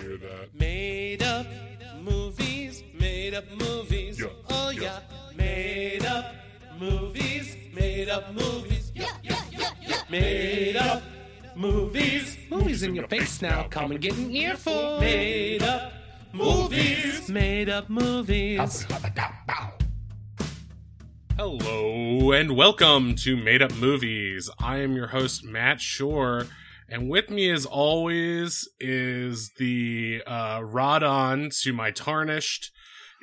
hear that? Made up movies, made up movies. Yeah, oh yeah. yeah. Made up movies, made up movies. Yeah, yeah, yeah, yeah. Made up movies. Movies in your face now. Come and get an earful. Made up movies, made up movies. Hello and welcome to Made Up Movies. I am your host Matt Shore, and with me, as always, is the uh, rod on to my tarnished.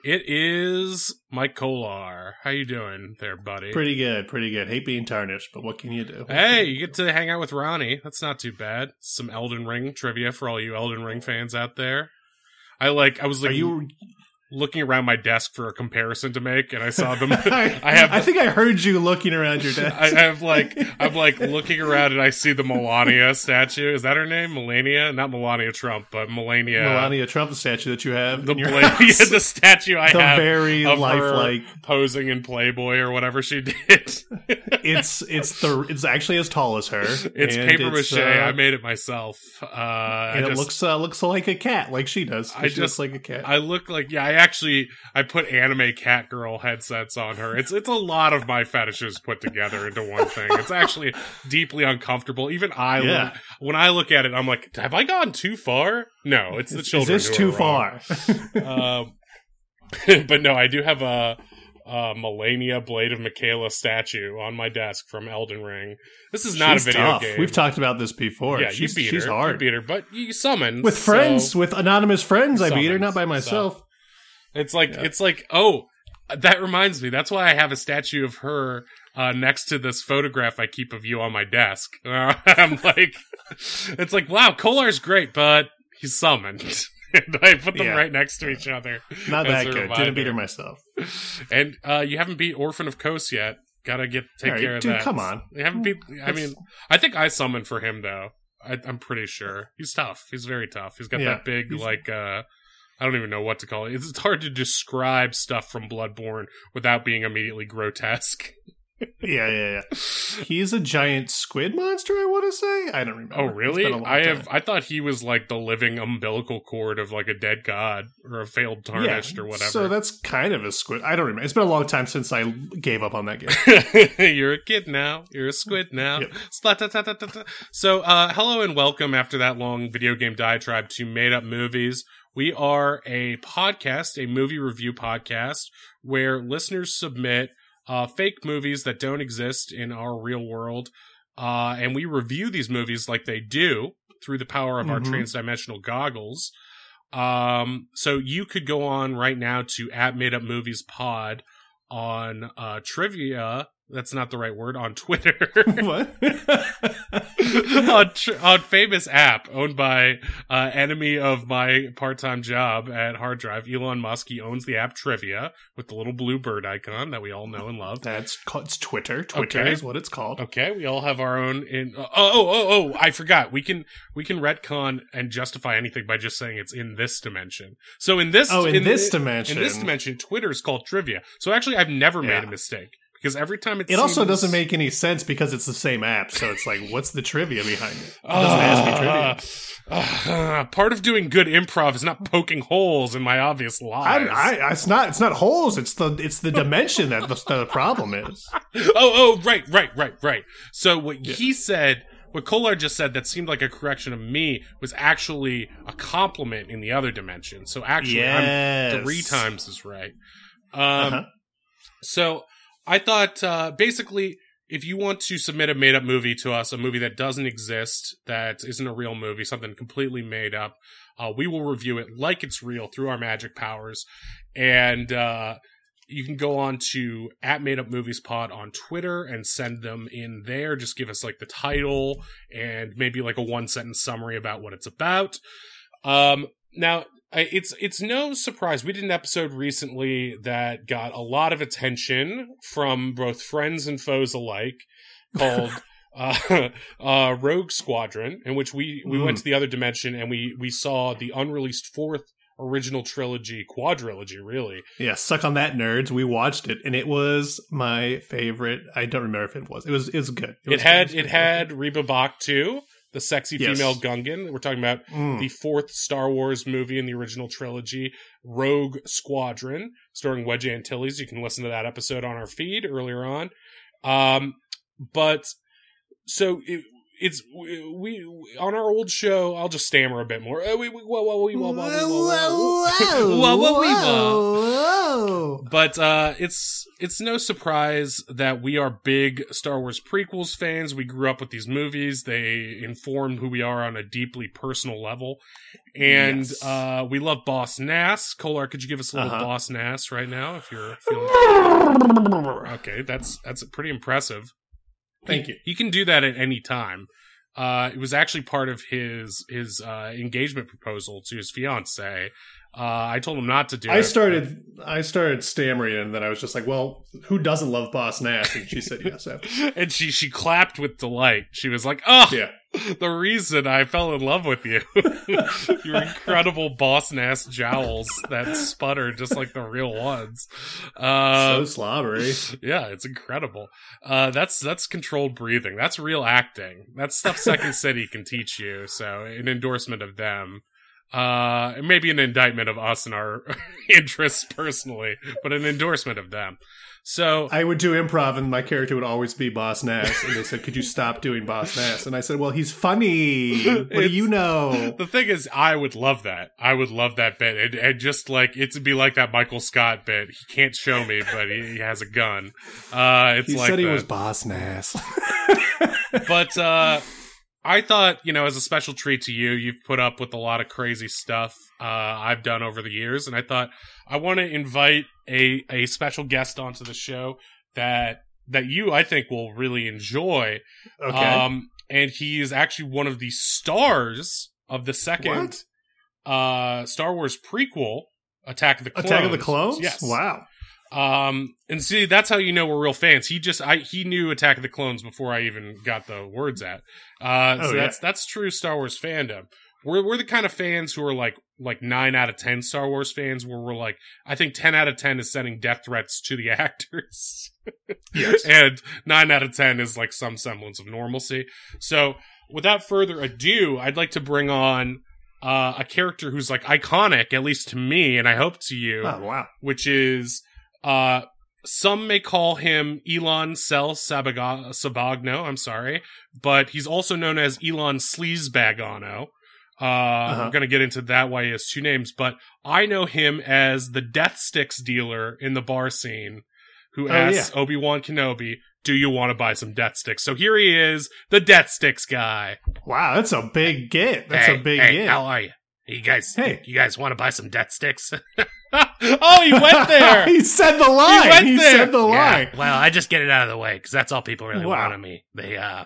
It is Mike Kolar. How you doing there, buddy? Pretty good, pretty good. Hate being tarnished, but what can you do? Hey, you get to hang out with Ranni. That's not too bad. Some Elden Ring trivia for all you Elden Ring fans out there. I like. I was like, Are you? Looking around my desk for a comparison to make, and I saw them. I, I have. I think I heard you looking around your desk. I have like I'm like looking around and I see the Melania statue. Is that her name? Melania? Not Melania Trump, but Melania. Melania Trump statue that you have The, in your bla- house. yeah, the statue I The have very of her lifelike. posing in Playboy or whatever she did. It's it's the it's actually as tall as her. It's paper mache. uh, I made it myself. Uh, I and it just- looks uh, looks like a cat, like she does. I she just- looks like a cat. I look like yeah. I actually I put anime cat girl headsets on her. It's it's a lot of my fetishes put together into one thing. It's actually deeply uncomfortable. Even I Yeah. look, when I look at it, I'm like, have I gone too far? No, it's the is children. this who too far? um, but no, I do have a, a Melania Blade of Miquella statue on my desk from Elden Ring. This is not She's a video tough. game. We've talked about this before. yeah, she's, you beat she's her. hard. You beat her, but you summon with so- friends, with anonymous friends. I beat her, not by so- myself. It's like Yeah. it's like oh, that reminds me. That's why I have a statue of her uh, next to this photograph I keep of you on my desk. Uh, I'm like, it's like wow, Kolar's great, but he's summoned. and I put them Yeah. right next to each other. Not that good. Didn't beat her myself. And uh, you haven't beat Orphan of Kos yet. Gotta get take right, care of dude, that. come on. You haven't beat. I mean, I think I summoned for him though. I, I'm pretty sure he's tough. He's very tough. He's got Yeah, that big like. uh I don't even know what to call it. It's, hard to describe stuff from Bloodborne without being immediately grotesque. Yeah, yeah, yeah. He's a giant squid monster. I want to say. I don't remember. Oh, really? I have. time. I thought he was like the living umbilical cord of like a dead god or a failed tarnished or whatever. So that's kind of a squid. I don't remember. It's been a long time since I gave up on that game. You're a kid now. You're a squid now. Yep. So, uh, hello and welcome after that long video game diatribe to Made Up Movies. We are a podcast, a movie review podcast, where listeners submit uh, fake movies that don't exist in our real world, uh, and we review these movies like they do through the power of our Mhm. transdimensional goggles. Um, so you could go on right now to at Made Up Movies Pod on uh, trivia. That's not the right word on Twitter. what? on, tr- on famous app owned by uh, enemy of my part-time job at Hard Drive, Elon Musk. He owns the app Trivia with the little blue bird icon that we all know and love. That's it's Twitter. Twitter Okay. is what it's called. Okay, we all have our own. In oh oh oh oh, I forgot. We can we can retcon and justify anything by just saying it's in this dimension. So in this Oh, in, this thi- dimension, in this dimension, Twitter is called Trivia. So actually, I've never made a mistake because every time it it also doesn't make any sense because it's the same app. So it's like, what's the trivia behind it? It doesn't ask me trivia. Uh, part of doing good improv is not poking holes in my obvious I, lies. I, it's not. It's not holes. It's the. It's the dimension that the, the problem is. oh, oh, right, right, right, right. So what he said, what Kolar just said, that seemed like a correction of me, was actually a compliment in the other dimension. So actually, I'm three times as right. Um, Uh-huh. So I thought uh, basically, if you want to submit a made up movie to us, a movie that doesn't exist, that isn't a real movie, something completely made up, uh, we will review it like it's real through our magic powers. And uh, you can go on to at Made Up Movies Pod on Twitter and send them in there. Just give us like the title and maybe like a one sentence summary about what it's about. Um, now it's it's no surprise we did an episode recently that got a lot of attention from both friends and foes alike called uh, uh, Rogue Squadron, in which we we Mm. went to the other dimension and we we saw the unreleased fourth original trilogy, quadrilogy, really. Yeah, suck on that, nerds. We watched it, and it was my favorite. I don't remember if it was. It was. It was good. It, was had good. it had Reba Bach too, the sexy Yes. female Gungan. We're talking about Mm. the fourth Star Wars movie in the original trilogy, Rogue Squadron, starring Wedge Antilles. You can listen to that episode on our feed earlier on. Um, but so it, it's we, we on our old show. I'll just stammer a bit more. Uh, we, we, whoa, whoa, we, whoa, whoa, whoa, whoa, whoa. Whoa, whoa, wee, whoa. But uh, it's it's no surprise that we are big Star Wars prequels fans. We grew up with these movies. They informed who we are on a deeply personal level, and Yes. uh, we love Boss Nass. Kolar, could you give us a little Uh-huh. Boss Nass right now if you're feeling? Okay, that's that's pretty impressive. Thank you. He can do that at any time. Uh, it was actually part of his his uh, engagement proposal to his fiance. Uh, I told him not to do it. I started I started stammering and then I was just like, well, who doesn't love Boss Nass? And she said yes. and she she clapped with delight. She was like, "Oh, Yeah. the reason I fell in love with you, your incredible boss nass jowls that sputter just like the real ones." Uh, so slobbery. yeah, it's incredible. Uh, that's that's controlled breathing. That's real acting. That's stuff Second City can teach you. So, an endorsement of them. Uh, maybe an indictment of us and our interests personally, but an endorsement of them. So, I would do improv and my character would always be Boss Nass. And they said, Could you stop doing Boss Nass? And I said, Well, he's funny. What do you know? The thing is, I would love that. I would love that bit. And, and just like, it'd be like that Michael Scott bit. He can't show me, but he, he has a gun. Uh, it's He like said he was Boss Nass. but, uh, I thought, you know, as a special treat to you, you've put up with a lot of crazy stuff, uh, I've done over the years. And I thought I want to invite a, a special guest onto the show that, that you, I think, will really enjoy. Okay. Um, and he is actually one of the stars of the second uh Star Wars prequel, Attack of the Clones. Attack of the Clones? Yes. Wow. Um, and see, that's how you know we're real fans. He just, I, he knew Attack of the Clones before I even got the words out. Uh, Oh, so yeah. that's that's true Star Wars fandom. We're we're the kind of fans who are like like nine out of ten Star Wars fans, where we're like, I think ten out of ten is sending death threats to the actors. Yes. and nine out of ten is like some semblance of normalcy. So, without further ado, I'd like to bring on uh, a character who's like iconic, at least to me, and I hope to you, Oh, wow. which is uh, some may call him Elon Cell Sabaga- Sabagno. I'm sorry, but he's also known as Elan Sleazebaggano. Uh, Uh-huh. I'm going to get into that why he has two names, but I know him as the Death Sticks dealer in the bar scene who Oh, asks Obi Wan Kenobi, "Do you want to buy some Death Sticks?" So here he is, the Death Sticks guy. Wow, that's a big get. That's hey, a big hey, get. How are you? You guys, Hey. you guys want to buy some Death Sticks? oh, he went there. he said the line. went He, there. said the Yeah. Well, I just get it out of the way because that's all people really Wow. want of me. They, uh,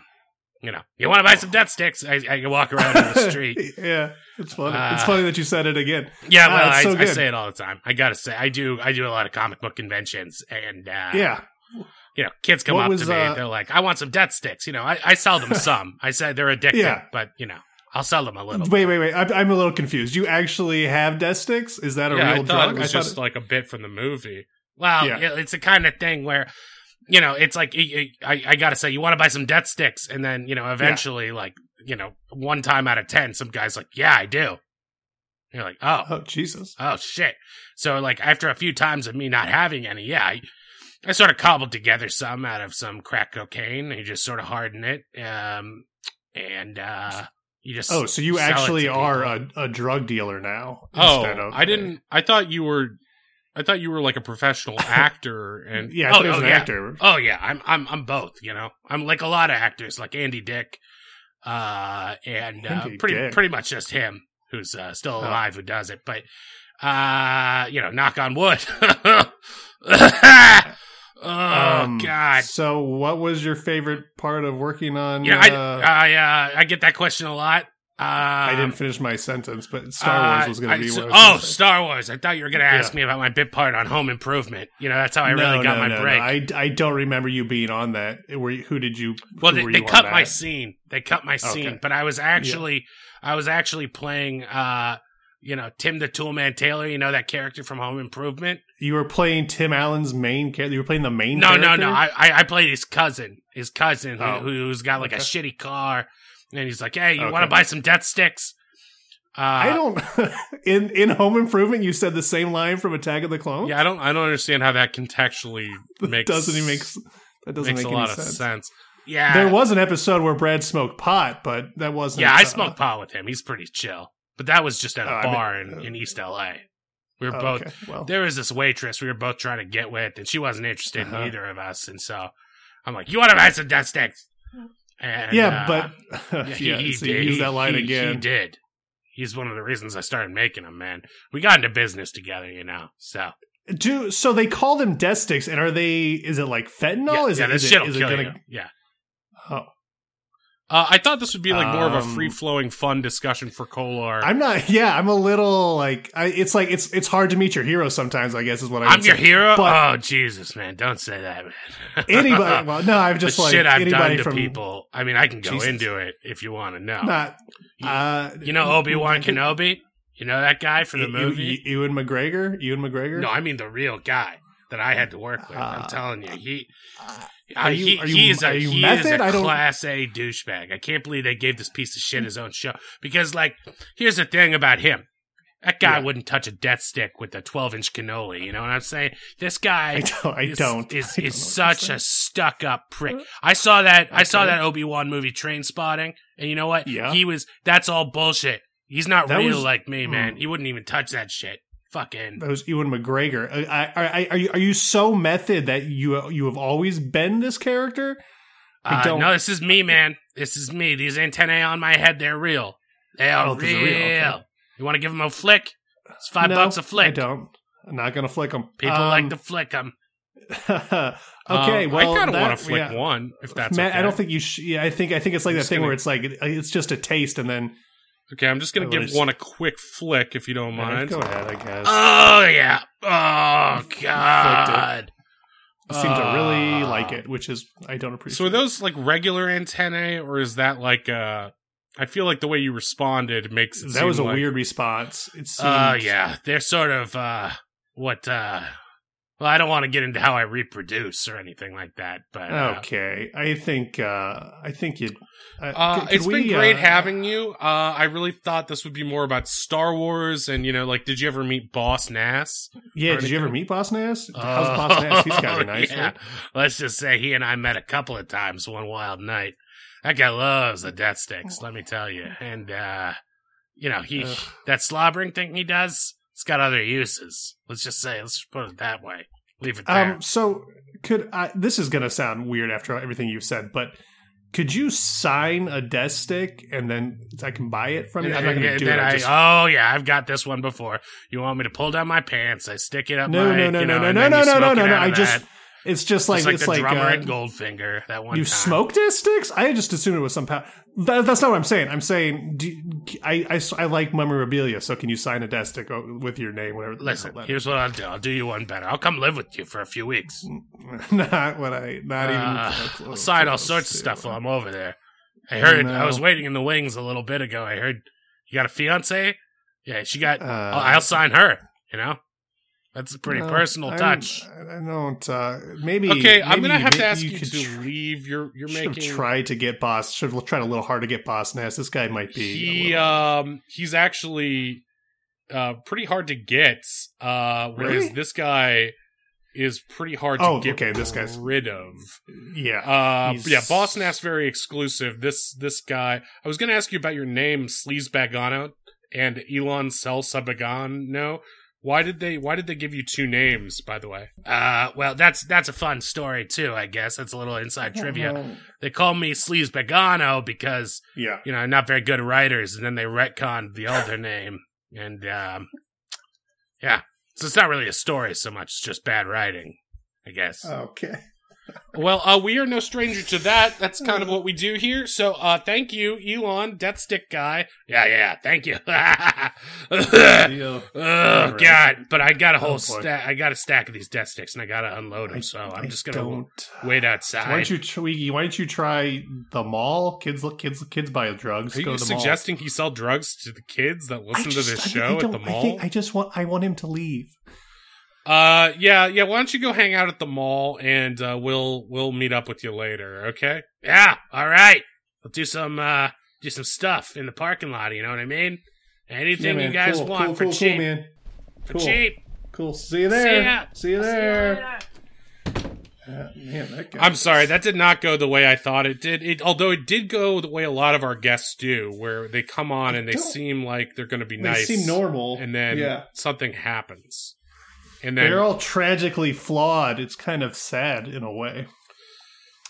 you know, you want to buy some death sticks? I, I can walk around in the street. yeah, it's funny. Uh, it's funny that you said it again. Yeah, Ah, well, it's I, so I say it all the time. I gotta say, I do. I do a lot of comic book conventions, and uh, Yeah, you know, kids come What up was, to me. uh, they're like, "I want some death sticks." You know, I, I sell them some. I said they're addictive, Yeah. but you know, I'll sell them a little. wait, wait, wait. I'm, I'm a little confused. You actually have death sticks? Is that a yeah, real I thought drug? it was I just like a bit from the movie. Well, Yeah. it's the kind of thing where, you know, it's like I, I, gotta say, you want to buy some death sticks, and then you know, eventually, like you know, one time out of ten, some guy's like, "Yeah, I do." You're like, "Oh, Oh Jesus! oh shit!" So like after a few times of me not having any, yeah, I, I sort of cobbled together some out of some crack cocaine. You just sort of harden it, um, and uh, you just Oh, so you actually are a, a drug dealer now? Oh, of I didn't. I thought you were. I thought you were like a professional actor, and Yeah, I oh, oh, an yeah. actor. Oh yeah, I'm I'm I'm both. You know, I'm like a lot of actors, like Andy Dick, uh, and uh, pretty Dick. pretty much just him who's uh, still Oh. alive who does it. But uh, you know, knock on wood. oh Um, God. So, what was your favorite part of working on? Yeah, know, I uh, I uh, I get that question a lot. Uh, I didn't finish my sentence, but Star Wars was going Uh, to be. I- what I was oh. Star Wars! I thought you were going to ask Yeah. me about my bit part on Home Improvement. You know, that's how I No, really got no, my no, no. break. I, I don't remember you being on that. Were you, who did you? well, they, they you cut my scene. They cut my scene, Okay. but I was actually, I was actually playing, uh, you know, Tim the Toolman Taylor. You know that character from Home Improvement? You were playing Tim Allen's main character. You were playing the main. No, no, character? no. I, I, I played his cousin. His cousin, who, Oh, who's got like a shitty car, And he's like, "Hey, you Okay. want to buy some death sticks?" Uh, I don't. in in Home Improvement, you said the same line from Attack of the Clones. Yeah, I don't. I don't understand how that contextually makes doesn't even make that doesn't makes make a lot sense. of sense. Yeah, There was an episode where Brad smoked pot, but that wasn't. Yeah, I uh, smoked pot with him. He's pretty chill. But that was just at a I mean- bar in, in East LA. We were oh, both okay, Well, there was this waitress we were both trying to get with, and she wasn't interested Uh-huh. in either of us. And so I'm like, "You want to buy some death sticks?" And, yeah, uh, but yeah, yeah, he, he so did. He- that line he- again. He did. He's one of the reasons I started making them, man. We got into business together, you know. So Do so they call them death sticks, and are they? Is it like fentanyl? yeah, is yeah, it? this Is it, shit'll is it kill gonna? you. Yeah. Oh, Uh, I thought this would be like more of a Um, free flowing, fun discussion for Kolar. I'm not. Yeah, I'm a little like. I, it's like it's it's hard to meet your hero sometimes. I guess is what I. I'm your say. hero. but- oh Jesus, man! Don't say that, man. Anybody? Well, no, I've just the like shit I've anybody done to from people. I mean, I can go Jesus. into it if you want to know. not. Uh, you know Obi Wan Kenobi. You know that guy from the movie. Ewan McGregor. Ewan McGregor. no, I mean the real guy that I had to work with. I'm Uh, telling you, he. uh, you- he, you- he is a he method? is a I class A douchebag. I can't believe they gave this piece of shit his own show because, like, here's the thing about him: that guy Yeah. wouldn't touch a death stick with a 12 inch cannoli. You know what I'm saying? This guy I don't. I is, don't. is, don't is such a stuck up prick. I saw that I saw that Obi Wan movie Trainspotting, and you know what? Yeah. He was that's all bullshit. He's not That real was- like me, man. Hmm. He wouldn't even touch that shit. Fucking That was Ewan McGregor. Uh, I, I, I, are you are you so method that you you have always been this character? I uh, don't- no, this is me, man. This is me. These antennae on my head, they're real. They are Oh, real. are real, okay. You want to give them a flick? It's five No, bucks a flick. I don't. I'm not gonna flick them. People like to flick them. okay, Um, well, I kind of want to flick yeah. one if that's Matt, okay. I don't think you. Sh- yeah, I think I think it's like I'm that thing gonna- where it's like it's just a taste, and then Okay, I'm just gonna Oh, give there's- one a quick flick if you don't mind. go ahead. I guess Oh yeah. Oh god. You seem to really Uh, like it, which is I don't appreciate. So are those like regular antennae, or is that like uh I feel like the way you responded makes it that was a like- weird response. It seemed, Uh yeah, they're sort of uh what uh well, I don't want to get into how I reproduce or anything like that, but uh, Okay, I think uh I think you. Uh, Uh, it's been great uh, having you. Uh, I really thought this would be more about Star Wars, and you know, like, did you ever meet Boss Nass? Yeah, did you ever meet Boss Nass? How's Boss Nass? He's kind Oh, of nice. yeah. right? Let's just say he and I met a couple of times one wild night. That guy loves the death sticks, let me tell you. And uh you know, he that slobbering thing he does, it's got other uses. Let's just say, let's just put it that way. Leave it there. Um, so could I, this is going to sound weird after everything you've said, but could you sign a death stick and then I can buy it from you? I'm not going to do it. I just, oh yeah, I've got this one before. You want me to pull down my pants? I stick it up. no, my, no, no, you no, know, no, no, no, no, no, no, it no. I just, that. It's just like, Just like it's the like, drummer uh, at Goldfinger that one you time. smoke death sticks? I just assumed it was some power. that, That's not what I'm saying. I'm saying, do, I, I, I like memorabilia, so can you sign a death stick with your name, whatever? Listen, here's what I'll do. I'll do you one better. I'll come live with you for a few weeks. not what I, not Uh, even. I'll sign all sorts of stuff while I'm over there. I heard. No. I was waiting in the wings a little bit ago. I heard you got a fiance. Yeah, she got. Uh, I'll, I'll sign her. You know, that's a pretty No, personal I'm- touch. I don't. Uh, maybe. Okay, I'm gonna have to ask you, could to tr- leave. You're you're have making. tried to get boss. Should have tried a little hard to get boss Nass. This guy might be. he um he's actually uh pretty hard to get. Uh, whereas Really? this guy is pretty hard to Oh, get okay, this guy's- rid of. yeah. Uh, He's- yeah, Boss Nass very exclusive. This this guy. I was gonna ask you about your name, Sleazebaggano, and Elon Cell Sabagano. Why did they Why did they give you two names? By the way. Uh, well, that's that's a fun story too. I guess that's a little inside trivia. They call me Sleaze Bagano because Yeah. you know I'm not very good writers, and then they retconned the elder name, and um, yeah. So it's not really a story so much; it's just bad writing, I guess. Okay. Well, uh, we are no stranger to that. That's kind of what we do here. So, uh, thank you, Elan, Death Stick guy. Yeah, yeah, yeah. Thank you. Oh right. God! But I got a whole stack. I got a stack of these Death Sticks, and I gotta unload them. so I'm I just gonna wait outside. Why don't you tr- why don't you try the mall? Kids look kids kids buy drugs. Are Go you to the mall. suggesting he sell drugs to the kids that I listen to this I- show I at the I, mall? think I just want I want him to leave. Uh, yeah, yeah. Why don't you go hang out at the mall, and uh, we'll we'll meet up with you later. Okay? Yeah. All right. We'll do some uh do some stuff in the parking lot. You know what I mean? Anything man. you guys cool, want cool, for cool, cheap. cool, man. For Cool. cheap. Cool. See you there. ya. See you there. Uh, man, that. I'm sorry, that did not go the way I thought it did. It, although it did go the way a lot of our guests do, where they come on and they seem like they're going to be They nice, seem normal. and then yeah, something happens, and then they're all tragically flawed. It's kind of sad in a way.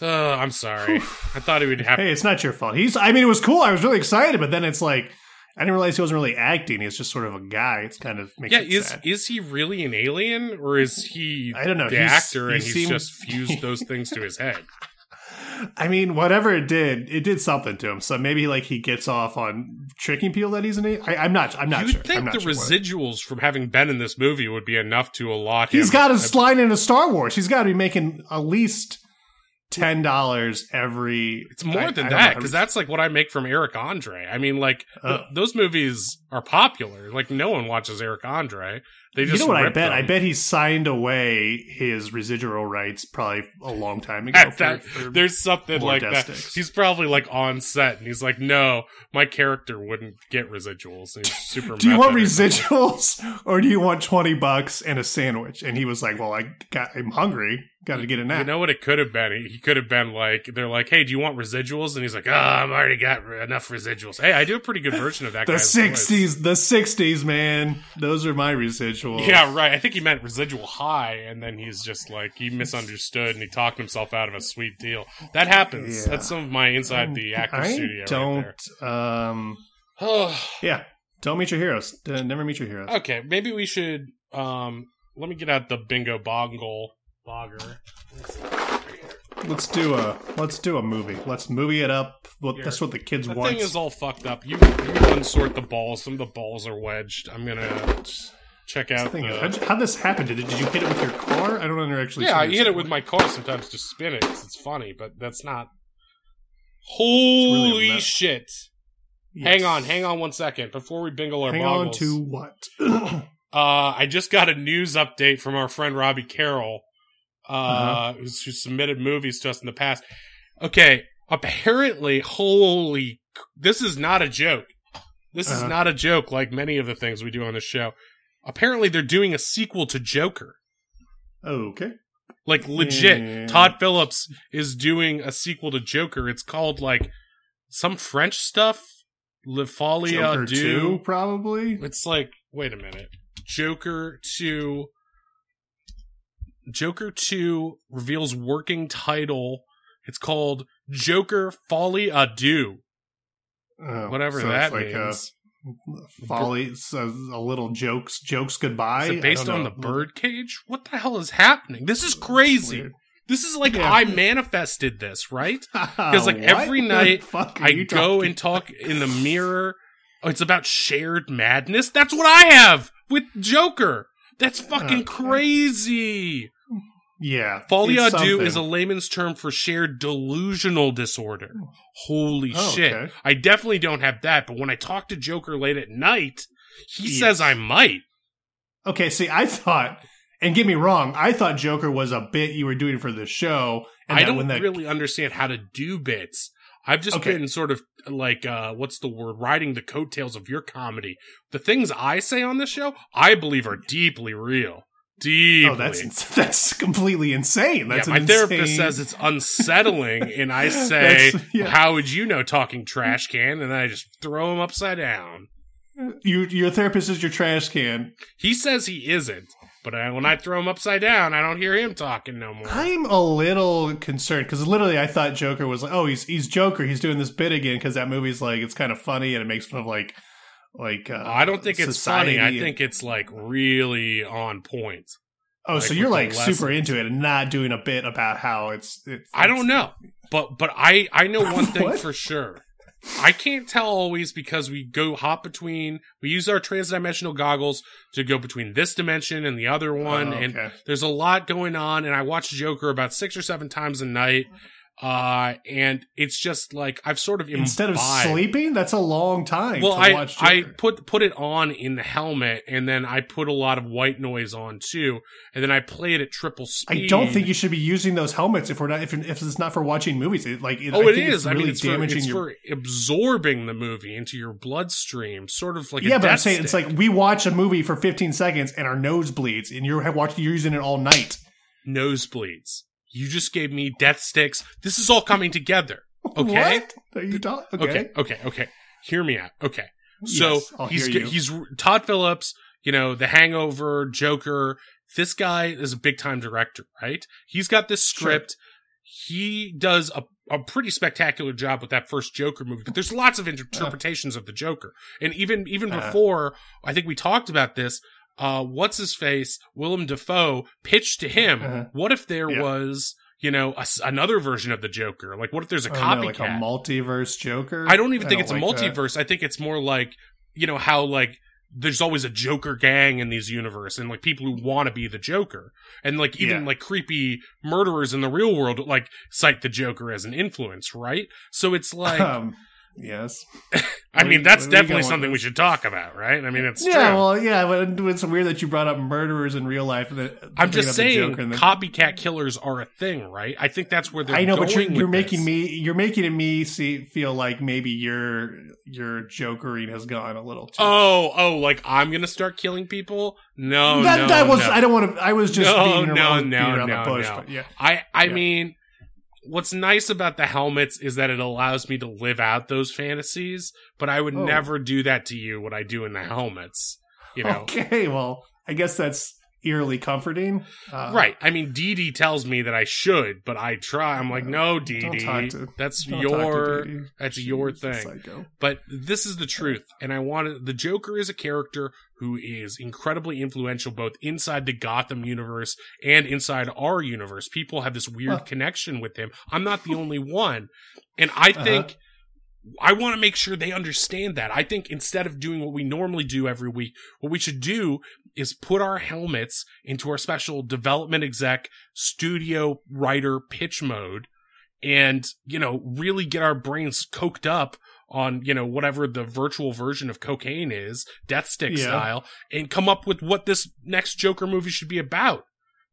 uh, I'm sorry. I thought it would happen. Hey, it's not your fault. He's. I mean, it was cool. I was really excited, but then it's like I didn't realize he wasn't really acting. He's just sort of a guy. It's kind of makes Yeah, is sad. is he really an alien, or is he I don't know. the He's- actor he and he's just fused those things to his head? I mean, whatever it did, it did something to him. So maybe like he gets off on tricking people that he's an. I'm not. I'm not you sure. think I'm not the sure what- residuals from having been in this movie would be enough to allot him. He's got his line in a Star Wars. He's got to be making at least ten dollars every. It's more I- than I that because that's like what I make from Eric Andre. I mean, like uh. th- those movies are popular. Like no one watches Eric Andre. They just you know what I bet? them. I bet he signed away his residual rights probably a long time ago. For- that, for- there's something like that. sticks. He's probably like on set and he's like, "No, my character wouldn't get residuals." He's super. do you want residuals or do you want twenty bucks and a sandwich? And he was like, "Well, I got, I'm hungry. Got to get a nap." You know what it could have been? He, could have been like, they're like, "Hey, do you want residuals?" And he's like, "Oh, I've already got enough residuals." Hey, I do a pretty good version of that. the guy's voice. '60s, the '60s, man. Those are my residuals. Yeah, right. I think he meant residual high, and then he's just like he misunderstood and he talked himself out of a sweet deal. That happens. Yeah. That's some of my inside the actor I studio. don't. Right um. Yeah. Don't meet your heroes. Never meet your heroes. okay, maybe we should. Um, let me get out the bingo bongle bogger. Let's do a let's do a movie. Let's movie it up. Well, Here. that's what the kids The want. thing is all fucked up. You, you unsort the balls. Some of the balls are wedged. I'm gonna check out. thing is, the- how'd, how'd this happen? Did, did you hit it with your car? I don't under actually. yeah, I hit it with my car sometimes to spin it 'cause it's funny, but that's not. Holy mess. shit! Yes. Hang on, hang on one second before we bingle our Hang boggles. on to what? Uh, I just got a news update from our friend Robbie Carroll, uh, Uh-huh. who's, who submitted movies to us in the past. Okay, apparently, holy, this is not a joke. This is Uh-huh. not a joke like many of the things we do on the show. Apparently, they're doing a sequel to Joker. okay. Like legit, Yeah. Todd Phillips is doing a sequel to Joker. It's called like some French stuff. Le Folie Joker Deux. two, probably. It's like, wait a minute. Joker 2. Joker 2 reveals working title. It's called Joker Folly Adieu. Oh, Whatever so that like uh, means. A folly, a, a little jokes, jokes goodbye. Is it based on know. the birdcage? What the hell is happening? This is crazy. This is like Yeah. I manifested this, right? Because like every night I go talking and talk in the mirror. Oh, it's about shared madness. That's what I have with Joker. That's uh, fucking Okay. crazy. Yeah. Folia it's à deux something. is a layman's term for shared delusional disorder. Holy Oh, shit. okay. I definitely don't have that, but when I talk to Joker late at night, he Yes. says I might. Okay, see, I thought, and get me wrong, I thought Joker was a bit you were doing for the show. And I that don't the, really understand how to do bits. I've just Okay. been sort of like, uh, what's the word? Riding the coattails of your comedy. The things I say on this show, I believe are deeply real. Deeply. Oh, that's ins- that's completely insane. That's yeah, my an therapist says it's unsettling, and I say, yeah. "How would you know talking trash can?" And I just throw him upside down. you, your therapist is your trash can. He says he isn't, but I, when I throw him upside down, I don't hear him talking no more. I'm a little concerned because literally I thought Joker was like, oh, he's he's Joker. He's doing this bit again because that movie's like it's kind of funny and it makes fun of like like. Uh, I don't think it's funny. I and- think it's like really on point. Oh, like, so you're like super into it and not doing a bit about how it's. it's I don't know, but but I I know one thing for sure. I can't tell always because we go hop between. We use our transdimensional goggles to go between this dimension and the other one, Oh, and okay. there's a lot going on. And I watch Joker about six or seven times a night. Uh-huh. Uh, and it's just like I've sort of Instead of sleeping, that's a long time Well, to I watch. I put put it on in the helmet, and then I put a lot of white noise on too, and then I play it at triple speed. I don't think you should be using those helmets if we're not if, if it's not for watching movies. It, like it, Oh, I it is. It's I mean, it's, for, it's your. for absorbing the movie into your bloodstream, sort of like a yeah, but I'm saying it's like we watch a movie for 15 seconds and our nose bleeds, and you're watching you're using it all night. nosebleeds. You just gave me death sticks. This is all coming together. Okay. What are you talking? Okay. Okay. Okay. Hear me out. Okay. So Yes, he's he's Todd Phillips. You know, The Hangover, Joker. This guy is a big time director, right? He's got this script. He does a a pretty spectacular job with that first Joker movie, but there's lots of interpretations of the Joker, and even even Uh. before I think we talked about this. Uh, what's his face? Willem Dafoe pitched to him. Uh-huh. What if there Yeah. was, you know, a s another version of the Joker? Like, what if there's a Oh, no, copycat? like a multiverse Joker. I don't even think it's a like that. multiverse. I think it's more like you know how like there's always a Joker gang in these universe, and like people who want to be the Joker, and like even Yeah. like creepy murderers in the real world like cite the Joker as an influence, right? So it's like, um, yes. I mean, that's definitely something we should talk about, right? I mean, it's Yeah, true. well, yeah, but it's weird that you brought up murderers in real life. That I'm just the saying, Joker and then- copycat killers are a thing, right? I think that's where they're. I know, but you're, you're making this. me you're making me see feel like maybe your your jokering has gone a little too. Oh, oh, like I'm gonna start killing people? No, that, no, that was no. I don't want to. I was just No, beating, no, no, no, the no. yeah. I I Yeah. mean, what's nice about the helmets is that it allows me to live out those fantasies, but I would Oh. never do that to you what I do in the helmets. You know. Okay, well, I guess that's eerily comforting. Uh, Right. I mean, Dee Dee tells me that I should, but I try. I'm like, no, Dee Dee. That's don't talk to your, Dee Dee. that's your She's thing. But this is the truth. And I wanted, the Joker is a character who is incredibly influential both inside the Gotham universe and inside our universe. People have this weird Huh. connection with him. I'm not the only one. And I Uh-huh. think, I want to make sure they understand that. I think instead of doing what we normally do every week, what we should do is put our helmets into our special development exec studio writer pitch mode and, you know, really get our brains coked up on, you know, whatever the virtual version of cocaine is, death stick Yeah. style, and come up with what this next Joker movie should be about.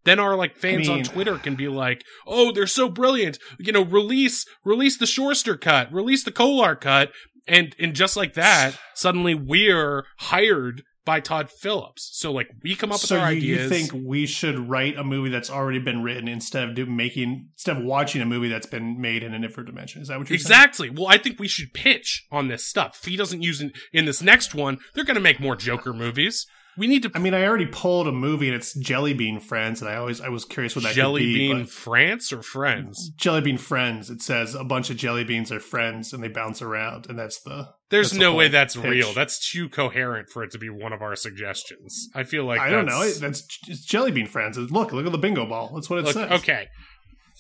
Then our like fans on mean- Twitter can be like, "Oh, they're so brilliant! You know, release release the Shorster cut, release the Kolar cut, and and just like that, suddenly we're hired by Todd Phillips. So like we come up with So our you, you think we should write a movie that's already been written instead of do, making instead of watching a movie that's been made in a different dimension? Is that what you're saying? Exactly. Well, I think we should pitch on this stuff. If he doesn't use it in this next one, they're going to make more Joker movies. We need to I mean, I already pulled a movie and it's Jelly Bean Friends, and I always I was curious what that Jelly be. Bean France or Friends. Jelly Bean Friends. It says a bunch of jelly beans are friends and they bounce around, and that's the. There's that's the no way that's pitch. real. That's too coherent for it to be one of our suggestions. I feel like I don't know. that's it's Jelly Bean Friends. Look, look at the bingo ball. That's what it Look, says. okay.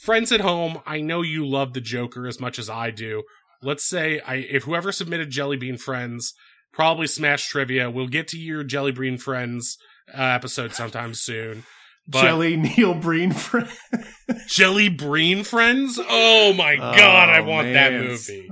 Friends at home, I know you love the Joker as much as I do. Let's say I if whoever submitted Jelly Bean Friends, probably Smash Trivia. We'll get to your Jelly Bean Friends uh, episode sometime soon. But Jelly Neil Breen Friends. Jelly Breen Friends? Oh my god, I Oh, want that movie.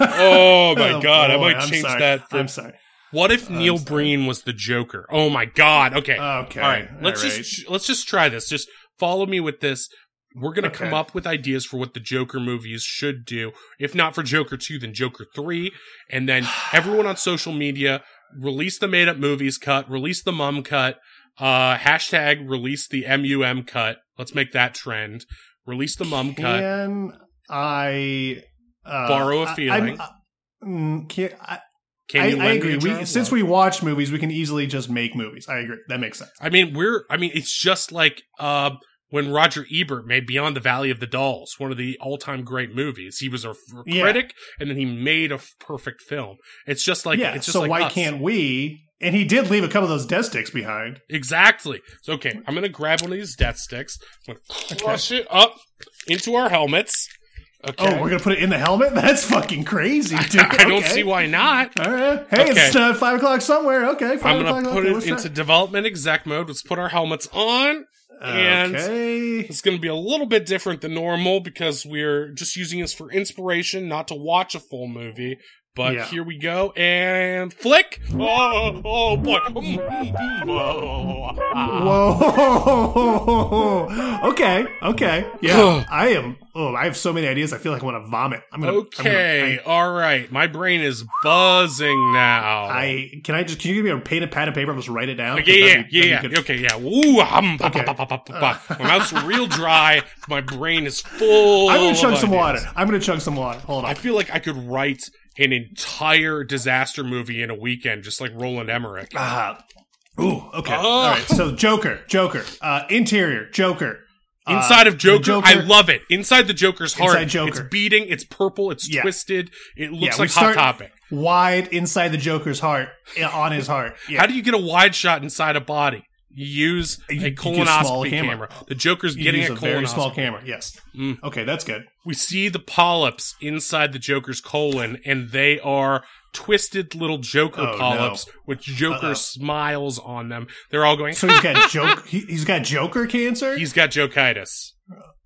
Oh my god, I boy, might I'm change sorry. that. For, I'm sorry. what if I'm Neil sorry. Breen was the Joker? Oh my god. Okay. Okay. All right. Let's all right. just let's just try this. Just follow me with this. We're gonna come up with ideas for what the Joker movies should do. If not for Joker two, then Joker three, and then everyone on social media release the made up movies cut, release the mum cut, uh, hashtag release the MUM cut. Let's make that trend. Release the mum cut. Can I uh, Borrow a I- feeling. I'm- uh, mm, can, I, Can I, you I lend agree. me a jar We, since we watch movies, we can easily just make movies. I agree. That makes sense. I mean, we're, I mean, it's just like, uh, when Roger Ebert made Beyond the Valley of the Dolls, one of the all-time great movies. He was a Yeah. critic, and then he made a f- perfect film. It's just like, yeah. it's just So like why us. can't we? And he did leave a couple of those death sticks behind. Exactly. So, okay, I'm gonna grab one of these death sticks, I'm gonna crush it up into our helmets. Okay. Oh, we're gonna put it in the helmet. That's fucking crazy, dude. I don't Okay. see why not. All right. Hey, it's uh, five o'clock somewhere. Okay, 5 I'm gonna put okay, it into try. development exec mode. Let's put our helmets on. And okay. it's going to be a little bit different than normal because we're just using this for inspiration, not to watch a full movie. But Yeah. here we go, and flick! Oh, oh boy! Whoa. okay. Okay. Yeah. I am. Oh, I have so many ideas. I feel like I want to vomit. I'm gonna. I'm gonna- Okay, all right. My brain is buzzing now. I, I can I just can you give me a pen and pad and paper? I'll just write it down. yeah, yeah, That'd be- yeah, that'd yeah. good. Okay, yeah. Ooh, hum, Okay. ba, ba, ba, ba, ba. My mouth's real dry. My brain is full. I'm gonna chug some water. I'm gonna chug some water. Hold on. I feel like I could write an entire disaster movie in a weekend, just like Roland Emmerich. Ah. Ooh. Okay. Oh. All right. So Joker. Joker. Uh, interior. Joker. Uh, Inside of Joker, Joker- I love it. Inside the Joker's heart, Inside Joker. it's beating, it's purple, it's Yeah. twisted, it looks Yeah, like Hot Topic. Wide inside the Joker's heart. On his heart. Yeah. How do you get a wide shot inside a body? You use You- a you use a colonoscopy camera. camera. The Joker's You getting a, a very small camera. Yes. Mm. Okay, that's good. We see the polyps inside the Joker's colon, and they are twisted little Joker Oh, no. polyps with Joker Uh-oh. smiles on them. They're all going. So he's got joke. He, he's got Joker cancer. He's got Jokitis.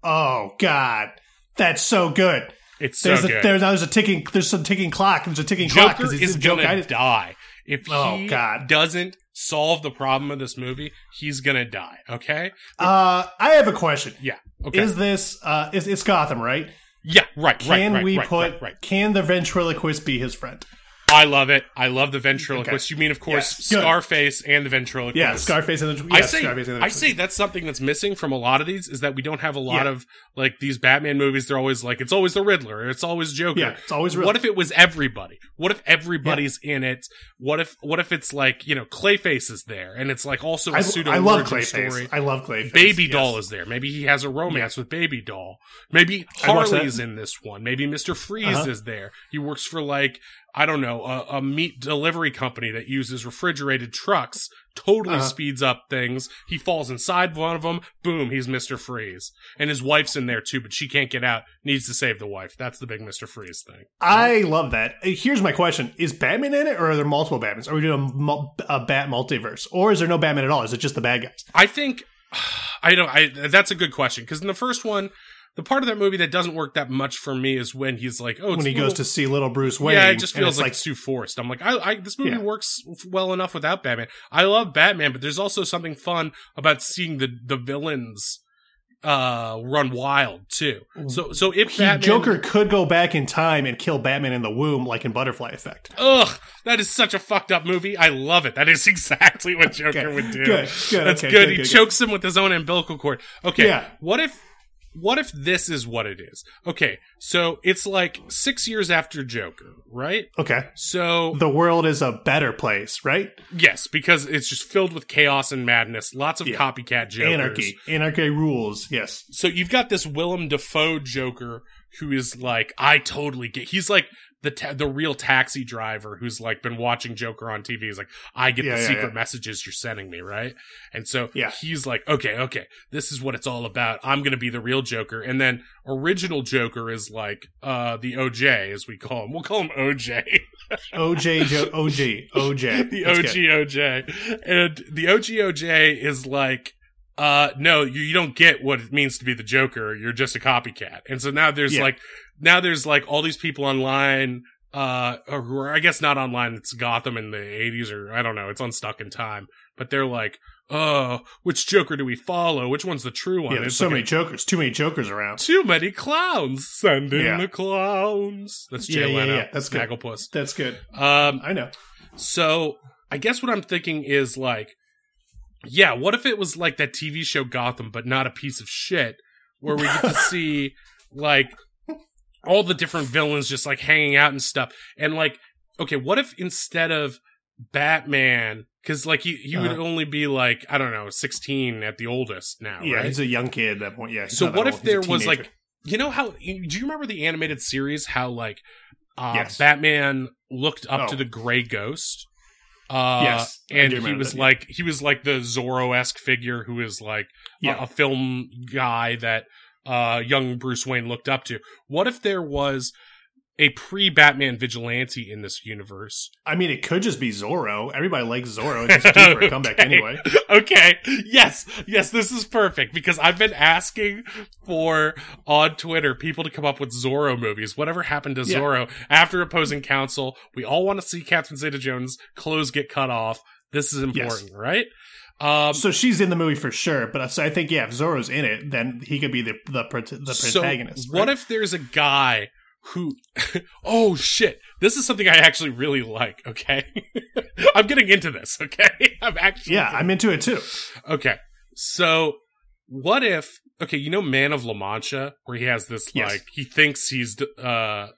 oh God, that's so good. It's so There's a good. there's there's a ticking there's some ticking clock. There's a ticking clock Joker because he's is gonna die. If Oh, he God. doesn't solve the problem of this movie, he's gonna die. Okay? Uh, I have a question. Yeah. Okay. Is this uh is it's Gotham right? yeah. Right. Can right. Right. we right, put Right, right. can the ventriloquist be his friend? I love it. I love the ventriloquist. You mean, of course, Yes. Scarface and the ventriloquist. Yeah, Scarface and the I say, Scarface and the I say that's something that's missing from a lot of these is that we don't have a lot Yeah. of like these Batman movies. They're always like it's always the Riddler, it's always Joker. Yeah, it's always Riddler. What if it was everybody? What if everybody's in it? What if what if it's like you know Clayface is there and it's like also a I, pseudo I love Clayface. story. I love Clayface. Baby yes. Doll is there. Maybe he has a romance with Baby Doll. Maybe I'd watch that. Harley's in this one. Maybe Mr. Freeze Uh-huh. is there. He works for like I don't know a, a meat delivery company that uses refrigerated trucks. Totally Uh-huh. speeds up things. He falls inside one of them. Boom, he's Mr. Freeze. And his wife's in there too, but she can't get out. Needs to save the wife. That's the big Mr. Freeze thing. I love that. Uh, Here's my question: Is Batman in it, or are there multiple Batmans? Are we doing a, a Bat multiverse, or is there no Batman at all? Is it just the bad guys? I think I don't. I that's a good question because in the first one, the part of that movie that doesn't work that much for me is when he's like, oh, it's when he little- goes to see little Bruce Wayne, Yeah, it just feels like, it's too forced. I'm like, I, I this movie Yeah. works well enough without Batman. I love Batman, but there's also something fun about seeing the the villains uh run wild too. So so if he, Batman, Joker could go back in time and kill Batman in the womb, like in Butterfly Effect. Ugh, that is such a fucked up movie. I love it. That is exactly what Joker Okay, would do. good, good, That's okay, good. good, He chokes him with his own umbilical cord. Okay. Yeah. What if what if this is what it is? Okay, so it's like six years after Joker, right? Okay, So the world is a better place, right? Yes, because it's just filled with chaos and madness. Lots of Yeah. copycat jokers. Anarchy, anarchy rules. Yes, So you've got this Willem Dafoe Joker who is like, I totally get. He's like the ta- the real taxi driver who's like been watching Joker on TV. He's like, I get Yeah, the yeah, secret yeah. messages you're sending me, right? And so Yeah. he's like, okay, okay, this is what it's all about. I'm gonna be the real Joker. And then original Joker is like, uh, the OJ as we call him. We'll call him OJ. OJ, jo- OG, OJ, the That's OG. OJ. And the OG OJ is like, uh, no, you, you don't get what it means to be the Joker. You're just a copycat. And so now there's Yeah. like, now there's like all these people online, uh, or who are, I guess not online. It's Gotham in the 80s or I don't know. It's unstuck in time, but they're like, oh, which Joker do we follow? Which one's the true one? Yeah, there's It's so like many a- jokers, too many jokers around. too many clowns. Send in Yeah. the clowns. That's Yeah, Jay yeah, Leno. yeah. That's good. Snagglepuss. That's good. Um, I know. so I guess what I'm thinking is like, yeah, what if it was like that TV show Gotham, but not a piece of shit, where we get to see like all the different villains just like hanging out and stuff, and like, okay, what if instead of Batman, because like he he would Uh-huh. only be like I don't know, 16 at the oldest now, Yeah, right? he's a young kid at that point. Yeah. So what if old. He's a there was like, you know how? Do you remember the animated series? How like, uh, Yes. Batman looked up Oh. to the Gray Ghost. Uh, Yes, and he was that, yeah. like he was like the Zorro esque figure who is like a- a, film guy that uh young Bruce Wayne looked up to. What if there was a pre-Batman vigilante in this universe. I mean, it could just be Zorro. Everybody likes Zorro. It's just due for a comeback Okay. anyway. Okay. Yes. Yes, this is perfect because I've been asking for on Twitter people to come up with Zorro movies. Whatever happened to Yeah. Zorro after opposing counsel? We all want to see Catherine Zeta-Jones' clothes get cut off. This is important, right? Um, So she's in the movie for sure. But so I think yeah, if Zorro's in it, then he could be the the, the so protagonist. what right? if there's a guy who oh shit this is something i actually really like okay i'm getting into this okay i'm actually Yeah, I'm into it too. okay so what if okay you know man of la mancha where he has this Yes. like he thinks he's uh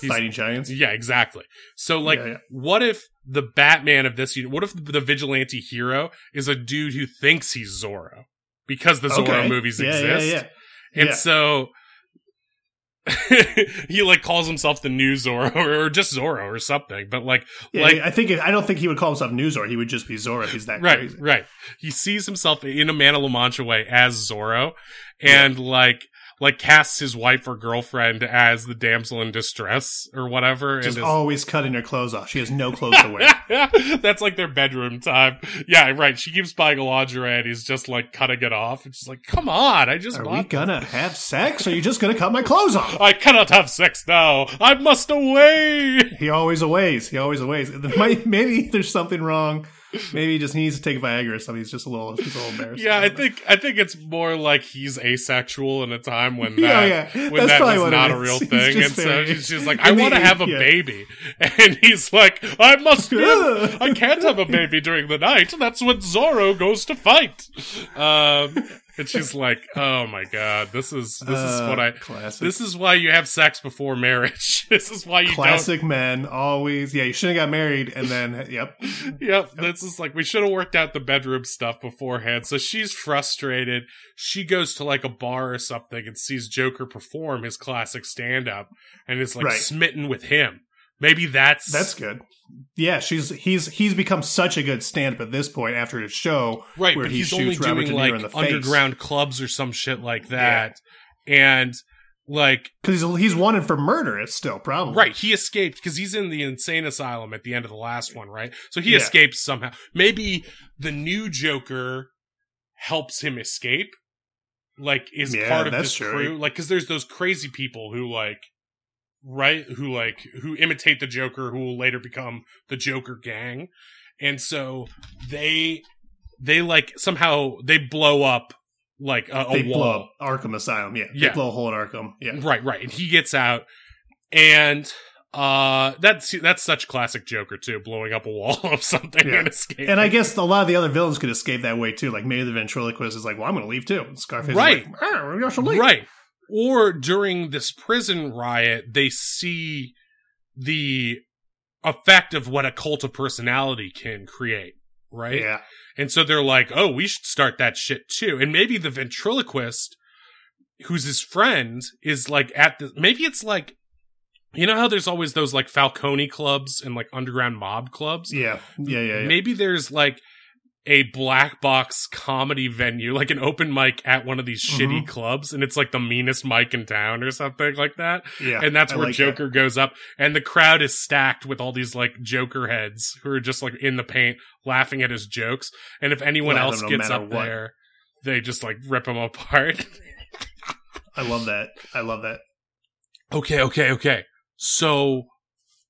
he's Fighting giants. yeah exactly so like Yeah, yeah. what if the batman of this what if the vigilante hero is a dude who thinks he's zorro because the zorro Okay. movies yeah, exist Yeah, yeah. and so he like calls himself the new Zorro or just Zorro or something. But like, Yeah, like I think it, I don't think he would call himself New Zorro. He would just be Zorro. He's that right, crazy. right. He sees himself in a Man of La Mancha way as Zorro, and like like casts his wife or girlfriend as the damsel in distress or whatever. Just and is- always cutting her clothes off. She has no clothes to wear. That's like their bedroom time. Yeah, right. She keeps buying lingerie and he's just like cutting it off. And she's like, come on, I just Are we gonna have sex? Or are you just gonna cut my clothes off? I cannot have sex now. I must away. He always aways. He always aways. Maybe there's something wrong. Maybe he just needs to take Viagra or something. He's just a little, he's a little embarrassed. Yeah, I think I think it's more like he's asexual in a time when that Yeah, yeah. when That's that was not a real thing, and so she's just like, I want to have a yeah. baby, and he's like, I must I can't have a baby during the night. That's when Zorro goes to fight. Um, and she's like, Oh my god, this is this is Uh, what I. classic. This is why you have sex before marriage. this is why you classic men always. Yeah, you should have got married and then. Yep. don't. Yep, this is like we should have worked out the bedroom stuff beforehand. So she's frustrated. She goes to like a bar or something and sees Joker perform his classic stand up and is like Right. smitten with him. Maybe that's That's good. Yeah, she's he's he's become such a good stand-up at this point after his show. right. where But he he's only shoots Robert doing De Niro in like the face. underground clubs or some shit like that, and like Because he's he's wanted for murder. It's still probably Right, he escaped because he's in the insane asylum at the end of the last one, right? So he Yeah. escapes somehow. Maybe the new Joker helps him escape, like is Yeah, part of this true. crew. Like, because there's those crazy people who like, right, who like who imitate the Joker, who will later become the Joker gang, and so they they like somehow they blow up like a, a They wall. blow up Arkham Asylum. Yeah, Yeah. They blow a hole in Arkham. Yeah, Right, right. And he gets out and uh that's that's such classic Joker too, blowing up a wall of something Yeah. and escaping. and I guess a lot of the other villains could escape that way too. Like maybe the ventriloquist is like, "Well, I'm going to leave too." Scarface, Right. like, "Ah, maybe I should leave." Right. Or during this prison riot, they see the effect of what a cult of personality can create. Right. Yeah, And so they're like, oh, we should start that shit too. And maybe the ventriloquist, who's his friend, is like at the, maybe it's like, you know how there's always those like Falcone clubs and like underground mob clubs? yeah, yeah, yeah. yeah. Maybe there's like a black box comedy venue, like an open mic at one of these Mhm. shitty clubs, and it's like the meanest mic in town or something like that. yeah. And that's I where like Joker goes up, and the crowd is stacked with all these like Joker heads who are just like in the paint laughing at his jokes. And if anyone else no gets up what. there, they just like rip him apart. I love that. I love that. okay, okay, okay. So,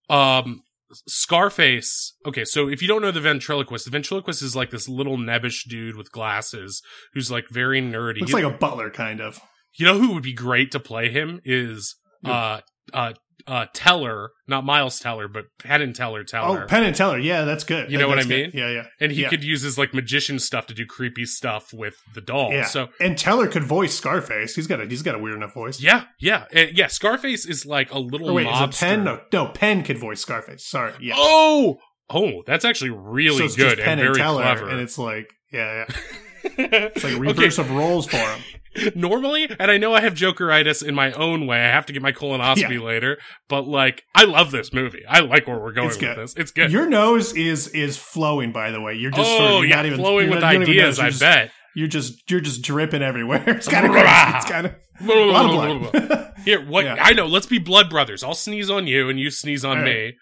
um, Scarface. Okay, so if you don't know the ventriloquist, the ventriloquist is like this little nebbish dude with glasses who's like very nerdy. Looks like a butler, kind of. You know who would be great to play him is uh uh uh Teller, not Miles Teller, but Penn and Teller Teller. Oh, Penn and Teller. Yeah, that's good. You know what I mean? good. Yeah, yeah. and he yeah. could use his like magician stuff to do creepy stuff with the doll. Yeah. So and Teller could voice Scarface. He's got a he's got a weird enough voice. yeah, yeah, Uh, yeah. Scarface is like a little Or wait, mobster. is it Penn? No, no, Penn could voice Scarface. Sorry. Yeah. Oh, oh, that's actually really so it's good Penn and very Teller, clever. and it's like, yeah, yeah. it's It's like a reverse of roles for him. Normally, and I know I have Jokeritis in my own way. I have to get my colonoscopy Yeah. later, but like, I love this movie. I like where we're going It's with good. this. It's good. Your nose is is flowing. By the way, you're just oh sort of, oh, you're yeah, not even flowing with not- you don't even ideas. I just- bet. You're just you're just dripping everywhere. It's kind of. It's kind of a lot of blood. Here, what Yeah. I know. Let's be blood brothers. I'll sneeze on you, and you sneeze on All me. right.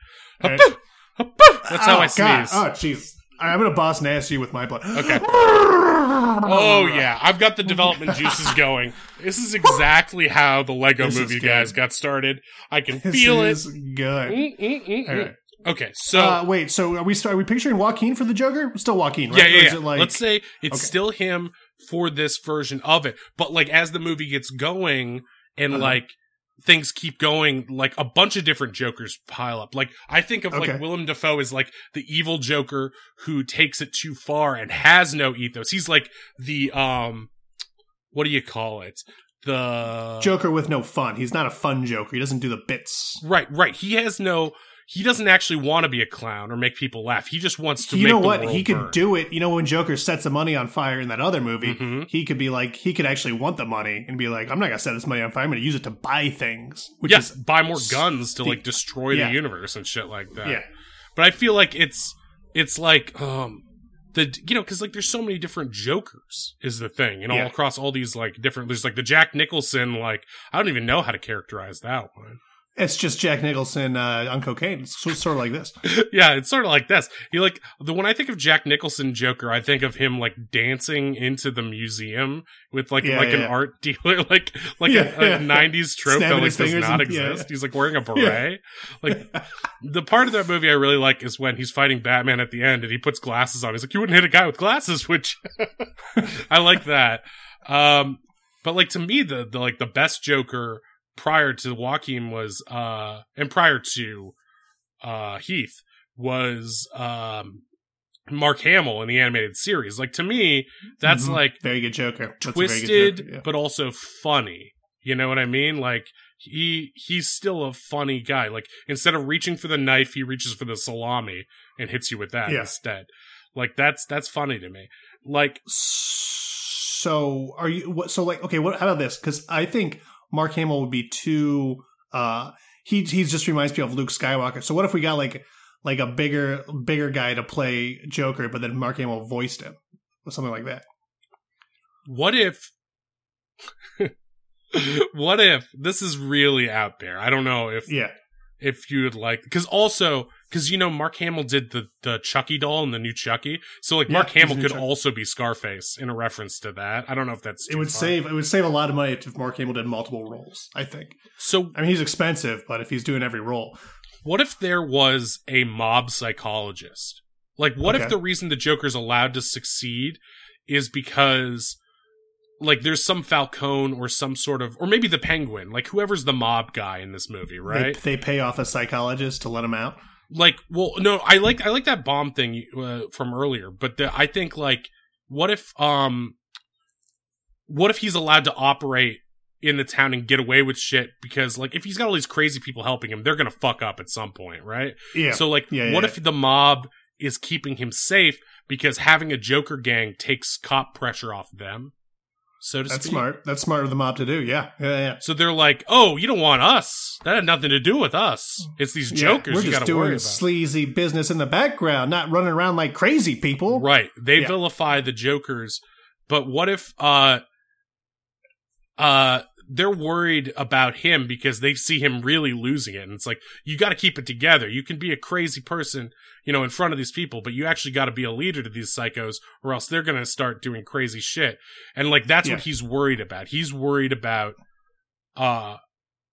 All right. Hapoo! Hapoo! That's how Oh, I God. sneeze. Oh jeez. I'm gonna boss nasty with my blood. Okay. Oh yeah, I've got the development juices going. This is exactly how the Lego This Movie guys got started. I can This feel it. good. Mm, mm, mm, right. Okay, so uh, wait, so are we are we picturing Joaquin for the Joker? Still Joaquin, right? yeah, Or yeah, is yeah. it like Let's say it's Okay. still him for this version of it, but like as the movie gets going and Uh-huh. like things keep going, like a bunch of different Jokers pile up. Like I think of Okay. like Willem Dafoe is like the evil Joker who takes it too far and has no ethos. He's like the um, what do you call it? The Joker with no fun. He's not a fun Joker. He doesn't do the bits. Right, right. He has no. He doesn't actually want to be a clown or make people laugh. He just wants to. you make know what? He could burn. do it. You know when Joker sets the money on fire in that other movie, Mhm. he could be like, he could actually want the money and be like, I'm not gonna set this money on fire. I'm gonna use it to buy things. Which Yes, is buy more guns to like destroy yeah. the universe and shit like that. yeah, But I feel like it's it's like um the you know because like there's so many different Jokers is the thing and all Yeah. across all these like different there's like the Jack Nicholson like I don't even know how to characterize that one. It's just Jack Nicholson uh, on cocaine. It's sort of like this. yeah, it's sort of like this. He like the when I think of Jack Nicholson Joker, I think of him like dancing into the museum with like Yeah, like an yeah. art dealer, like like Yeah, a, a yeah. '90s trope Snapping that like does not and- yeah, exist. He's like wearing a beret. Like the part of that movie I really like is when he's fighting Batman at the end and he puts glasses on. He's like, "You wouldn't hit a guy with glasses," which I like that. Um, but like to me, the the like the best Joker prior to Joaquin was uh and prior to uh Heath was um Mark Hamill in the animated series. Like to me, that's Mhm. like Very good Joker. That's very good twisted Joker, yeah. but also funny. You know what I mean? Like he he's still a funny guy. Like instead of reaching for the knife, he reaches for the salami and hits you with that Yeah. instead. Like that's that's funny to me. Like So are you? So like, okay, what? How about this? Because I think Mark Hamill would be too. uh He he just reminds me of Luke Skywalker. So what if we got like like a bigger bigger guy to play Joker, but then Mark Hamill voiced him or something like that? what if what if this is really out there? I don't know if Yeah, if you would like because also because you know Mark Hamill did the the Chucky doll and the new Chucky, so like Yeah, Mark Hamill could Chucky. also be Scarface in a reference to that. I don't know if that's it would far. save it would save a lot of money if Mark Hamill did multiple roles. I think. So I mean, he's expensive, but if he's doing every role, what if there was a mob psychologist? Like, what if the reason the Joker's allowed to succeed is because, like, there's some Falcone or some sort of, or maybe the Penguin, like whoever's the mob guy in this movie, right? they, they pay off a psychologist to let him out. Like, well, no, I like I like that bomb thing uh, from earlier, but the, I think like, what if, um, what if he's allowed to operate in the town and get away with shit because, like, if he's got all these crazy people helping him, they're gonna fuck up at some point, right? Yeah. So like, Yeah, what yeah. if the mob is keeping him safe because having a Joker gang takes cop pressure off them, so to That's speak? smart. That's smart of the mob to do. Yeah, yeah, yeah. So they're like, "Oh, you don't want us? That had nothing to do with us. It's these Yeah, jokers we're you got to worry doing about." sleazy business in the background, not running around like crazy people. Right. They Yeah. vilify the jokers, but what if uh uh they're worried about him because they see him really losing it and it's like you got to keep it together. You can be a crazy person, you know, in front of these people, but you actually got to be a leader to these psychos or else they're going to start doing crazy shit. And like that's Yeah. what he's worried about. He's worried about uh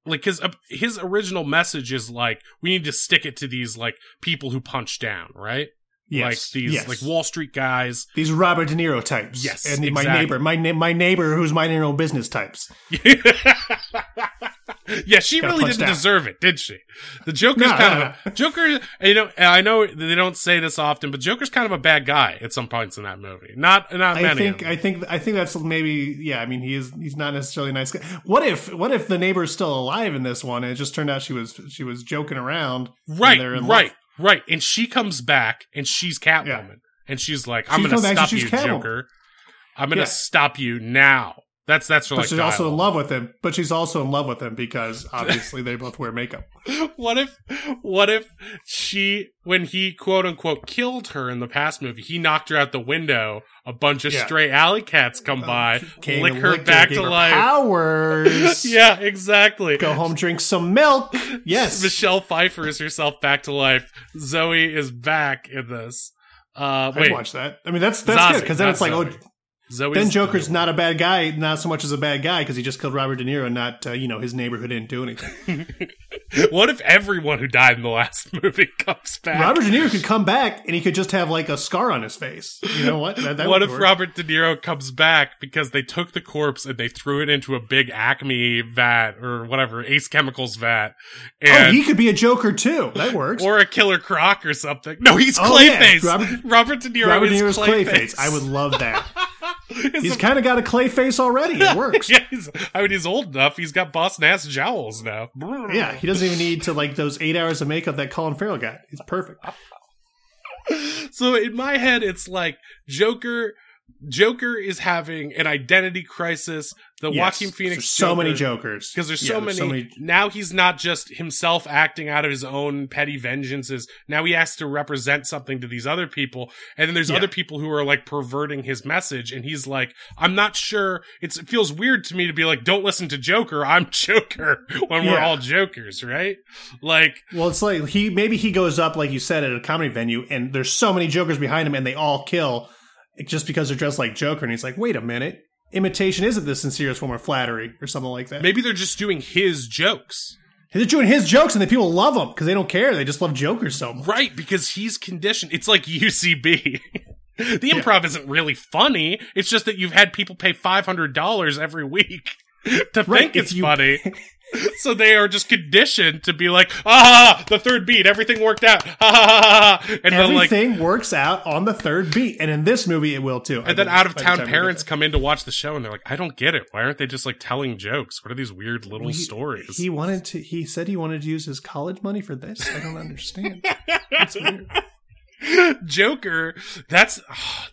like his uh, his original message is like we need to stick it to these like people who punch down, right? Yes, like these yes. like Wall Street guys. These Robert De Niro types. Yes, and my neighbor, my na- my neighbor who's minding her own business types. yeah, she really didn't down. deserve it, did she? The Joker's No, kind no, of a Joker. You know, I know they don't say this often, but Joker's kind of a bad guy at some points in that movie. Not not I many. think I think I think that's maybe yeah. I mean, he is he's not necessarily a nice guy. What if what if the neighbor's still alive in this one and it just turned out she was she was joking around? right, in love? Right. And she comes back, and she's Catwoman, Yeah. and she's like, "I'm She going to comes back and stop you, Joker. I'm going to Yeah. stop you now." That's that's for But like she's also in love with him. But she's also in love with him because obviously they both wear makeup. what if what if she when he quote unquote killed her in the past movie he knocked her out the window a bunch of Yeah. stray alley cats come by Came lick her back to her life Powers. yeah exactly Go home, drink some milk. Yes. michelle pfeiffer is herself back to life zoe is back in this uh I'd wait watch that. I mean, that's that's Zazie, good because then it's like, Zoe. oh, Zoe's then Joker's not a bad guy, not so much as a bad guy because he just killed Robert De Niro, and not uh, you know his neighborhood didn't do anything. what if everyone who died in the last movie comes back Robert De Niro could come back and he could just have like a scar on his face. You know what? That, that what if work. Robert De Niro comes back because they took the corpse and they threw it into a big Acme vat or whatever Ace Chemicals vat, Oh, and he could be a Joker too. That works. or a Killer Croc or something? No, he's Oh, yeah. Clayface. Robert- Robert, De Niro Robert De is Niro's Clayface. Clayface. I would love that. It's He's kind of got a clay face already. It works. yeah, he's, I mean, he's old enough. He's got Boss Nass jowls now. Yeah, he doesn't even need to like those eight hours of makeup that Colin Farrell got. He's perfect. So in my head, it's like Joker. Joker is having an identity crisis. The Yes. Joaquin Phoenix. There's so many Jokers. Because there's, Yeah, so, many, now he's not just himself acting out of his own petty vengeances. Now he has to represent something to these other people. And then there's Yeah. other people who are like perverting his message. And he's like i'm not sure. It's, it feels weird to me to be like don't listen to joker. I'm joker when we're all jokers right? Like Well, it's like he maybe he goes up like you said at a comedy venue, and there's so many Jokers behind him, and they all kill just because they're dressed like Joker. And he's like, wait a minute, imitation isn't the sincerest form of flattery, or something like that. maybe they're just doing his jokes They're doing his jokes, and the people love him because they don't care. They just love Joker so much. right because he's conditioned it's like ucb the improv isn't really funny it's just that you've had people pay $500 every week to Right, think it's you- funny so they are just conditioned to be like ah the third beat everything worked out ha." and then like Everything works out on the third beat, and in this movie, it will too. I and then out of town time we get parents come in to watch the show and they're like i don't get it why aren't they just like telling jokes what are these weird little He- stories He wanted to. He said he wanted to use his college money for this. I don't understand. That's weird. Joker, that's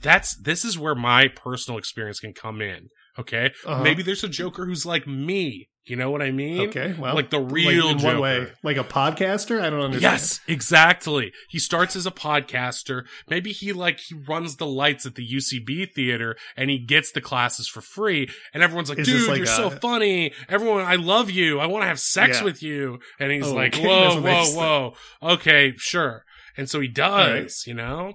that's this is where my personal experience can come in. Okay, Uh-huh. maybe there's a Joker who's like me. You know what I mean? Okay, well, like the real in Joker. way? Like a podcaster? I don't understand. Yes, exactly. He starts as a podcaster. Maybe he like he runs the lights at the UCB theater and he gets the classes for free. And everyone's like, Is "Dude, like you're a- so funny. Everyone, I love you. I want to have sex Yeah. with you." And he's Oh, like, okay. "Whoa, That's what they whoa, whoa. Okay, sure." And so he does. You know.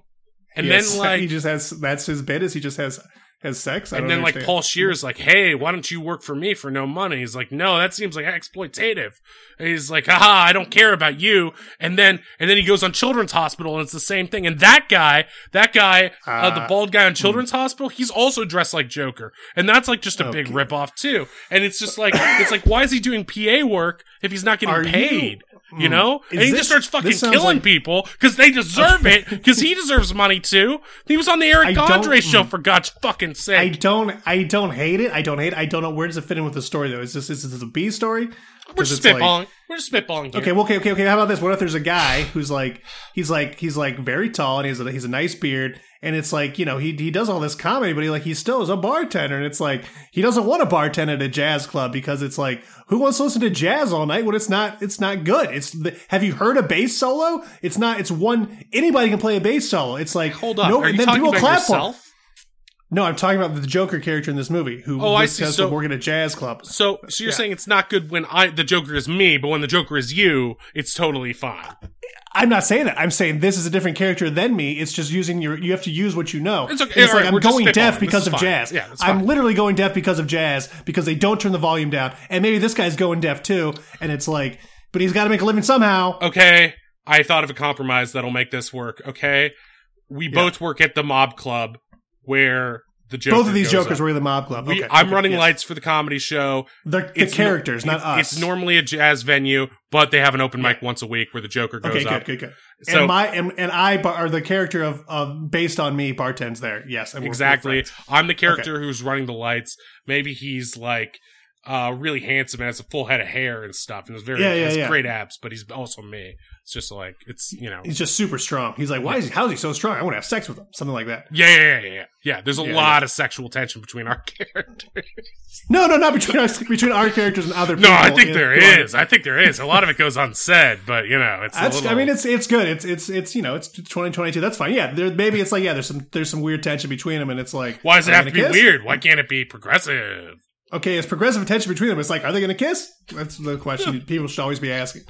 And Yes, then like he just has that's his bit is he just has has sex. And then like understand. Paul Scheer's like, "Hey, why don't you work for me for no money?" He's like, "No, that seems like exploitative." And he's like, "Haha, I don't care about you." And then and then he goes on Children's Hospital and it's the same thing. And that guy, that guy, uh, the Uh, bald guy on Children's Hospital, he's also dressed like Joker. And that's like just a big Okay. rip-off too. And it's just like it's like why is he doing PA work if he's not getting Are paid? You, Hmm. know, and he this- just starts fucking killing like- people because they deserve it because he deserves money too. He was on the Eric Andre show mm. for God's fucking sake. I don't I don't hate it. I don't hate it. I don't know where does it fit in with the story though. Is this is this a B story? We're just it's like- spitballing. We're just spitballing here. Okay, well, okay, okay, okay. How about this? What if there's a guy who's like, he's like, he's like very tall and he's a, he's a nice beard, and it's like, you know, he he does all this comedy, but he like he still is a bartender, and it's like he doesn't want to bartend at a jazz club because it's like, who wants to listen to jazz all night when it's not it's not good? It's the, have you heard a bass solo? It's not. It's one anybody can play a bass solo. It's like Hold up. no, Are you then talking about yourself? No, I'm talking about the Joker character in this movie who Oh, I was- see. has So- to work at a jazz club. So, so you're Yeah. saying it's not good when I the Joker is me, but when the Joker is you, it's totally fine. I'm not saying that. I'm saying this is a different character than me. It's just using your. You have to use what you know. It's okay. It's like right, I'm going deaf because of fine. jazz. Yeah, that's I'm fine. literally going deaf because of jazz because they don't turn the volume down. And maybe this guy's going deaf too. And it's like, but he's got to make a living somehow. Okay, I thought of a compromise that'll make this work. Okay, we both work at the mob club where the Joker. Both of these Jokers up. were in the mob club. We, Okay, I'm okay, running yes. lights for the comedy show. They're the It's characters, no- not us. It's normally a jazz venue, but they have an open mic once a week where the Joker goes Okay, up. good, good, good. So- and my and, and I bar- are the character of, of based on me bartends there. Yes, and we're- we're Exactly. I'm the character who's running the lights. Maybe he's like uh really handsome and has a full head of hair and stuff and is very Yeah, yeah, has yeah. great abs, but he's also me. It's just like it's you know He's just super strong. He's like, why is he? How is he so strong? I want to have sex with him. Something like that. yeah yeah yeah yeah. yeah there's a Yeah, lot of sexual tension between our characters. No, no, not between us, between our characters and other. People. No, I think in- there is. I think there is. A lot of it goes unsaid, but you know, it's. A little, I mean, it's it's good. It's it's it's you know, it's 2022. That's fine. Yeah, there, maybe it's like yeah, there's some there's some weird tension between them, and it's like why does it have to be kiss? weird? Why can't it be progressive? Okay, it's progressive tension between them. It's like, are they going to kiss? That's the question people should always be asking.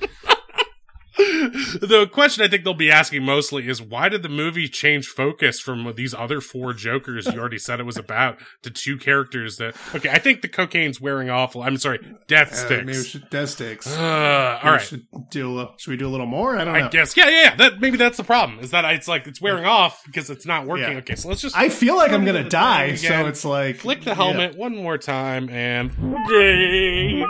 The question I think they'll be asking mostly is why did the movie change focus from these other four Jokers you already said it was about to two characters that okay I think the cocaine's wearing off I'm sorry death Uh, maybe we sticks should death sticks. uh, Maybe all we Should do a little, should we do a little more? I don't know. I guess yeah yeah yeah that maybe that's the problem is that it's like it's wearing off because it's not working Yeah. okay so let's just I feel like I'm gonna die, so it's like flick the yeah. helmet one more time and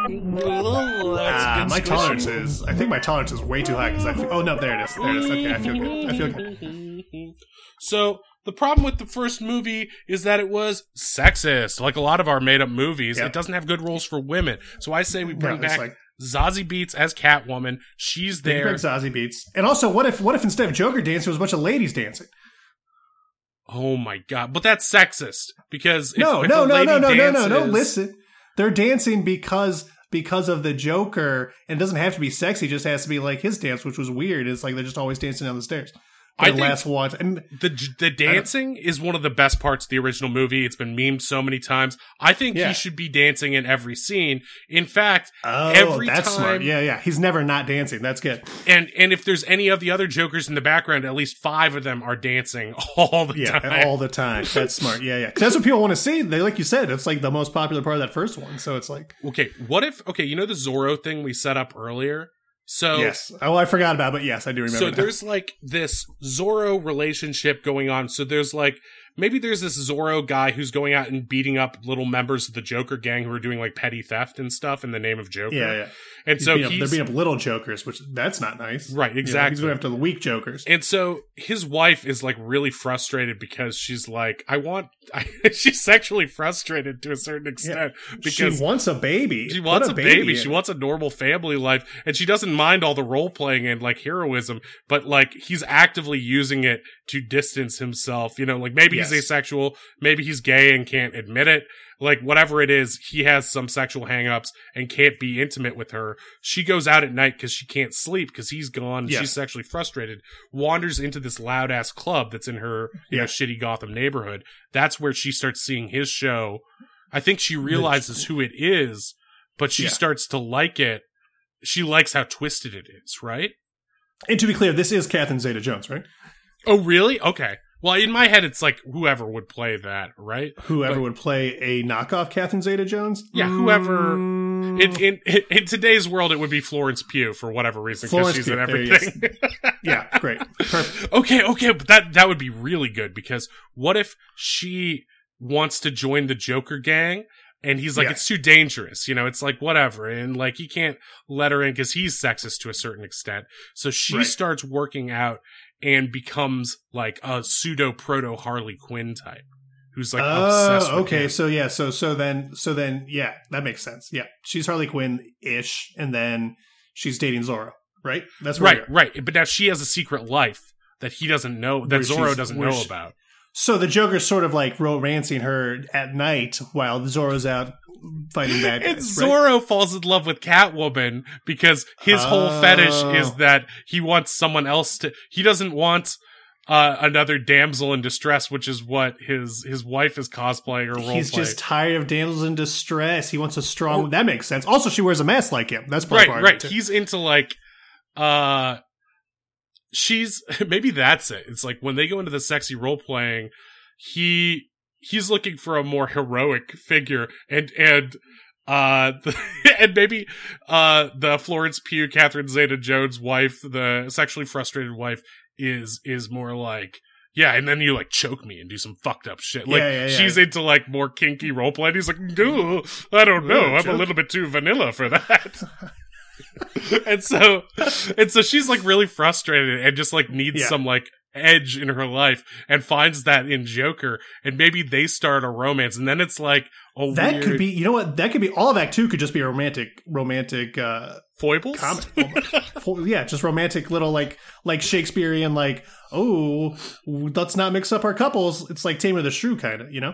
Ah, my tolerance is. I think my tolerance is way too high because I. Feel, oh no, there it is. There it is. Okay, I feel good. I feel good. So the problem with the first movie is that it was sexist. Like a lot of our made up movies, Yeah. it doesn't have good roles for women. So I say we bring No, back like- Zazie Beetz as Catwoman. She's there. Big Zazie Beetz. And also, what if what if instead of Joker dancing, it was a bunch of ladies dancing? Oh my god! But that's sexist because if, no, if no, no, lady no, no, no, no, no. Listen, they're dancing because because of the Joker, and doesn't have to be sexy. Just has to be like his dance, which was weird. It's like they're just always dancing down the stairs. I last one, and The the dancing is one of the best parts of the original movie. It's been memed so many times. I think Yeah. he should be dancing in every scene. In fact, oh, every that's time, smart. Yeah, yeah. He's never not dancing. That's good. and and if there's any of the other Jokers in the background, at least five of them are dancing all the Yeah, time. all the time. That's smart. Yeah, yeah. that's what people want to see. They like you said, it's like the most popular part of that first one. So it's like Okay, what if okay, you know the Zorro thing we set up earlier? So yes. Oh, I forgot about, it, but yes, I do remember. so now. there's like this Zorro relationship going on. So there's like maybe there's this Zorro guy who's going out and beating up little members of the Joker gang who are doing like petty theft and stuff in the name of Joker. yeah, yeah. And He's so beating up- they're beating up little jokers, which that's not nice. Right, You know, exactly. he's going after the weak jokers. and so his wife is like really frustrated because she's like, I want, I, she's sexually frustrated to a certain extent because she wants a baby. She wants a, baby. baby. She wants a normal family life, and she doesn't mind all the role playing and like heroism. But like he's actively using it to distance himself. You know, like maybe he's Yes. asexual, maybe he's gay and can't admit it. Like whatever it is, he has some sexual hangups and can't be intimate with her. She goes out at night because she can't sleep because he's gone. Yes. She's sexually frustrated. Wanders into this loud ass club that's in her you know shitty Gotham neighborhood. That's where she starts seeing his show. I think she realizes who it is, but she Yeah. starts to like it. She likes how twisted it is, right? And to be clear, this is Catherine Zeta Jones, right? Oh, really? Okay. Well, in my head, it's like whoever would play that, right? Whoever But- would play a knockoff Catherine Zeta Jones? Yeah, whoever- Mm, In, in in today's world, it would be Florence Pugh for whatever reason because she's Pugh, in everything. yeah, great. Perfect. okay, okay, but that that would be really good because what if she wants to join the Joker gang and he's like Yeah. it's too dangerous, you know, it's like whatever and like he can't let her in cuz he's sexist to a certain extent. So she Right. starts working out and becomes like a pseudo proto Harley Quinn type who's like oh, obsessed Oh, with okay. him. So yeah, so so then so then yeah, that makes sense. Yeah, she's Harley Quinn ish, and then she's dating Zorro, right? That's Right, right. But now she has a secret life that he doesn't know that Where Zorro doesn't know she- about. So the Joker's sort of like romancing her at night while Zorro's out fighting bad And guys. right? Zorro falls in love with Catwoman because his whole fetish Oh. is that he wants someone else to. He doesn't want uh, another damsel in distress, which is what his his wife is cosplaying or role He's playing. just tired of damsels in distress. He wants a strong. Oh. that makes sense. Also, she wears a mask like him. That's right, part of right. it, too. He's into like, uh, she's maybe that's it. It's like when they go into the sexy role playing, he he's looking for a more heroic figure, and and uh, the, and maybe uh the Florence Pugh, Catherine Zeta-Jones wife, the sexually frustrated wife, is is more like. Yeah, and then you like choke me and do some fucked up shit. Like Yeah, yeah, yeah. she's into like more kinky role play. And he's like, "Ooh, I don't know. Ooh, I'm a little bit too vanilla for that." and so and so she's like really frustrated and just like needs some like edge in her life and finds that in Joker and maybe they start a romance and then it's like That weird, could be, you know what? That could be all of Act Two. Could just be a romantic, romantic uh, foibles. Com- yeah, just romantic little like like Shakespearean like oh let's not mix up our couples. It's like Tame of the Shrew kind of you know.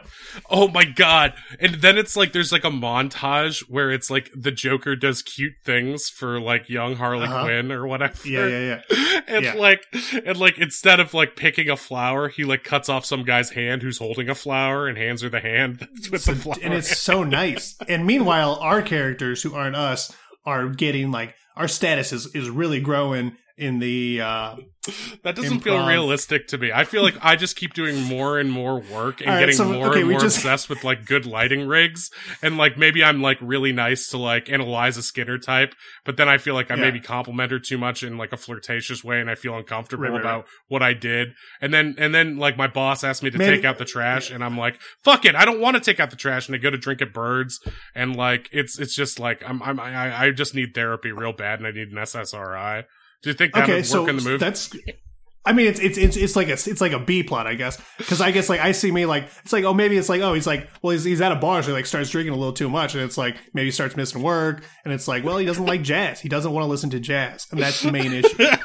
Oh my god! And then it's like there's like a montage where it's like the Joker does cute things for like young Harley Uh-huh. Quinn or whatever. Yeah, yeah, yeah. and Yeah. like and like instead of like picking a flower, he like cuts off some guy's hand who's holding a flower and hands her the hand with the flower. and it's so nice. And meanwhile, our characters who aren't us are getting like our status is is really growing in the uh that doesn't feel realistic to me. I feel like I just keep doing more and more work and right, getting so, more okay, and more just- obsessed with like good lighting rigs. And like maybe I'm like really nice to like analyze a Skinner type, but then I feel like I Yeah. maybe compliment her too much in like a flirtatious way and I feel uncomfortable Right, right, about what I did. And then and then like my boss asked me to Maybe- take out the trash and I'm like, fuck it, I don't want to take out the trash and I go to drink at birds and like it's it's just like I'm I'm I, I just need therapy real bad and I need an SSRI. Do you think that okay, would so in the movie? that's. I mean, it's it's it's it's like a it's like a B plot, I guess, because I guess like I see me like it's like oh maybe it's like oh he's like well he's he's at a bar so he like starts drinking a little too much and it's like maybe he starts missing work and it's like well he doesn't like jazz he doesn't want to listen to jazz and that's the main issue.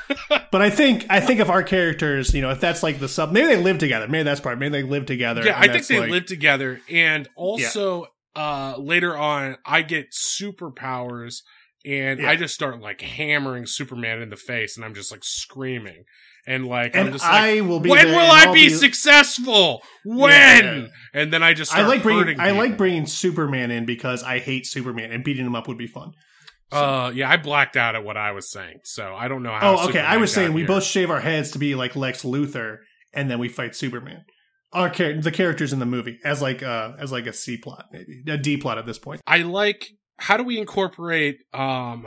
But I think I think if our characters you know if that's like the sub maybe they live together maybe that's part maybe they live together Yeah, I think they like- live together, and also uh later on, I get superpowers, and Yeah. I just start like hammering Superman in the face, and I'm just like screaming, and like I'm and just like, I will be when will I I'll be successful? When? yeah. And then I just I like bringing hurting I like bringing Superman in because I hate Superman and beating him up would be fun. Uh, yeah, I blacked out at what I was saying, so I don't know how. Oh, okay. I was saying we both shave our heads to be like Lex Luthor, and then we fight Superman. Our char- the characters in the movie as like uh as like a C plot maybe a D plot at this point. I like. How do we incorporate um,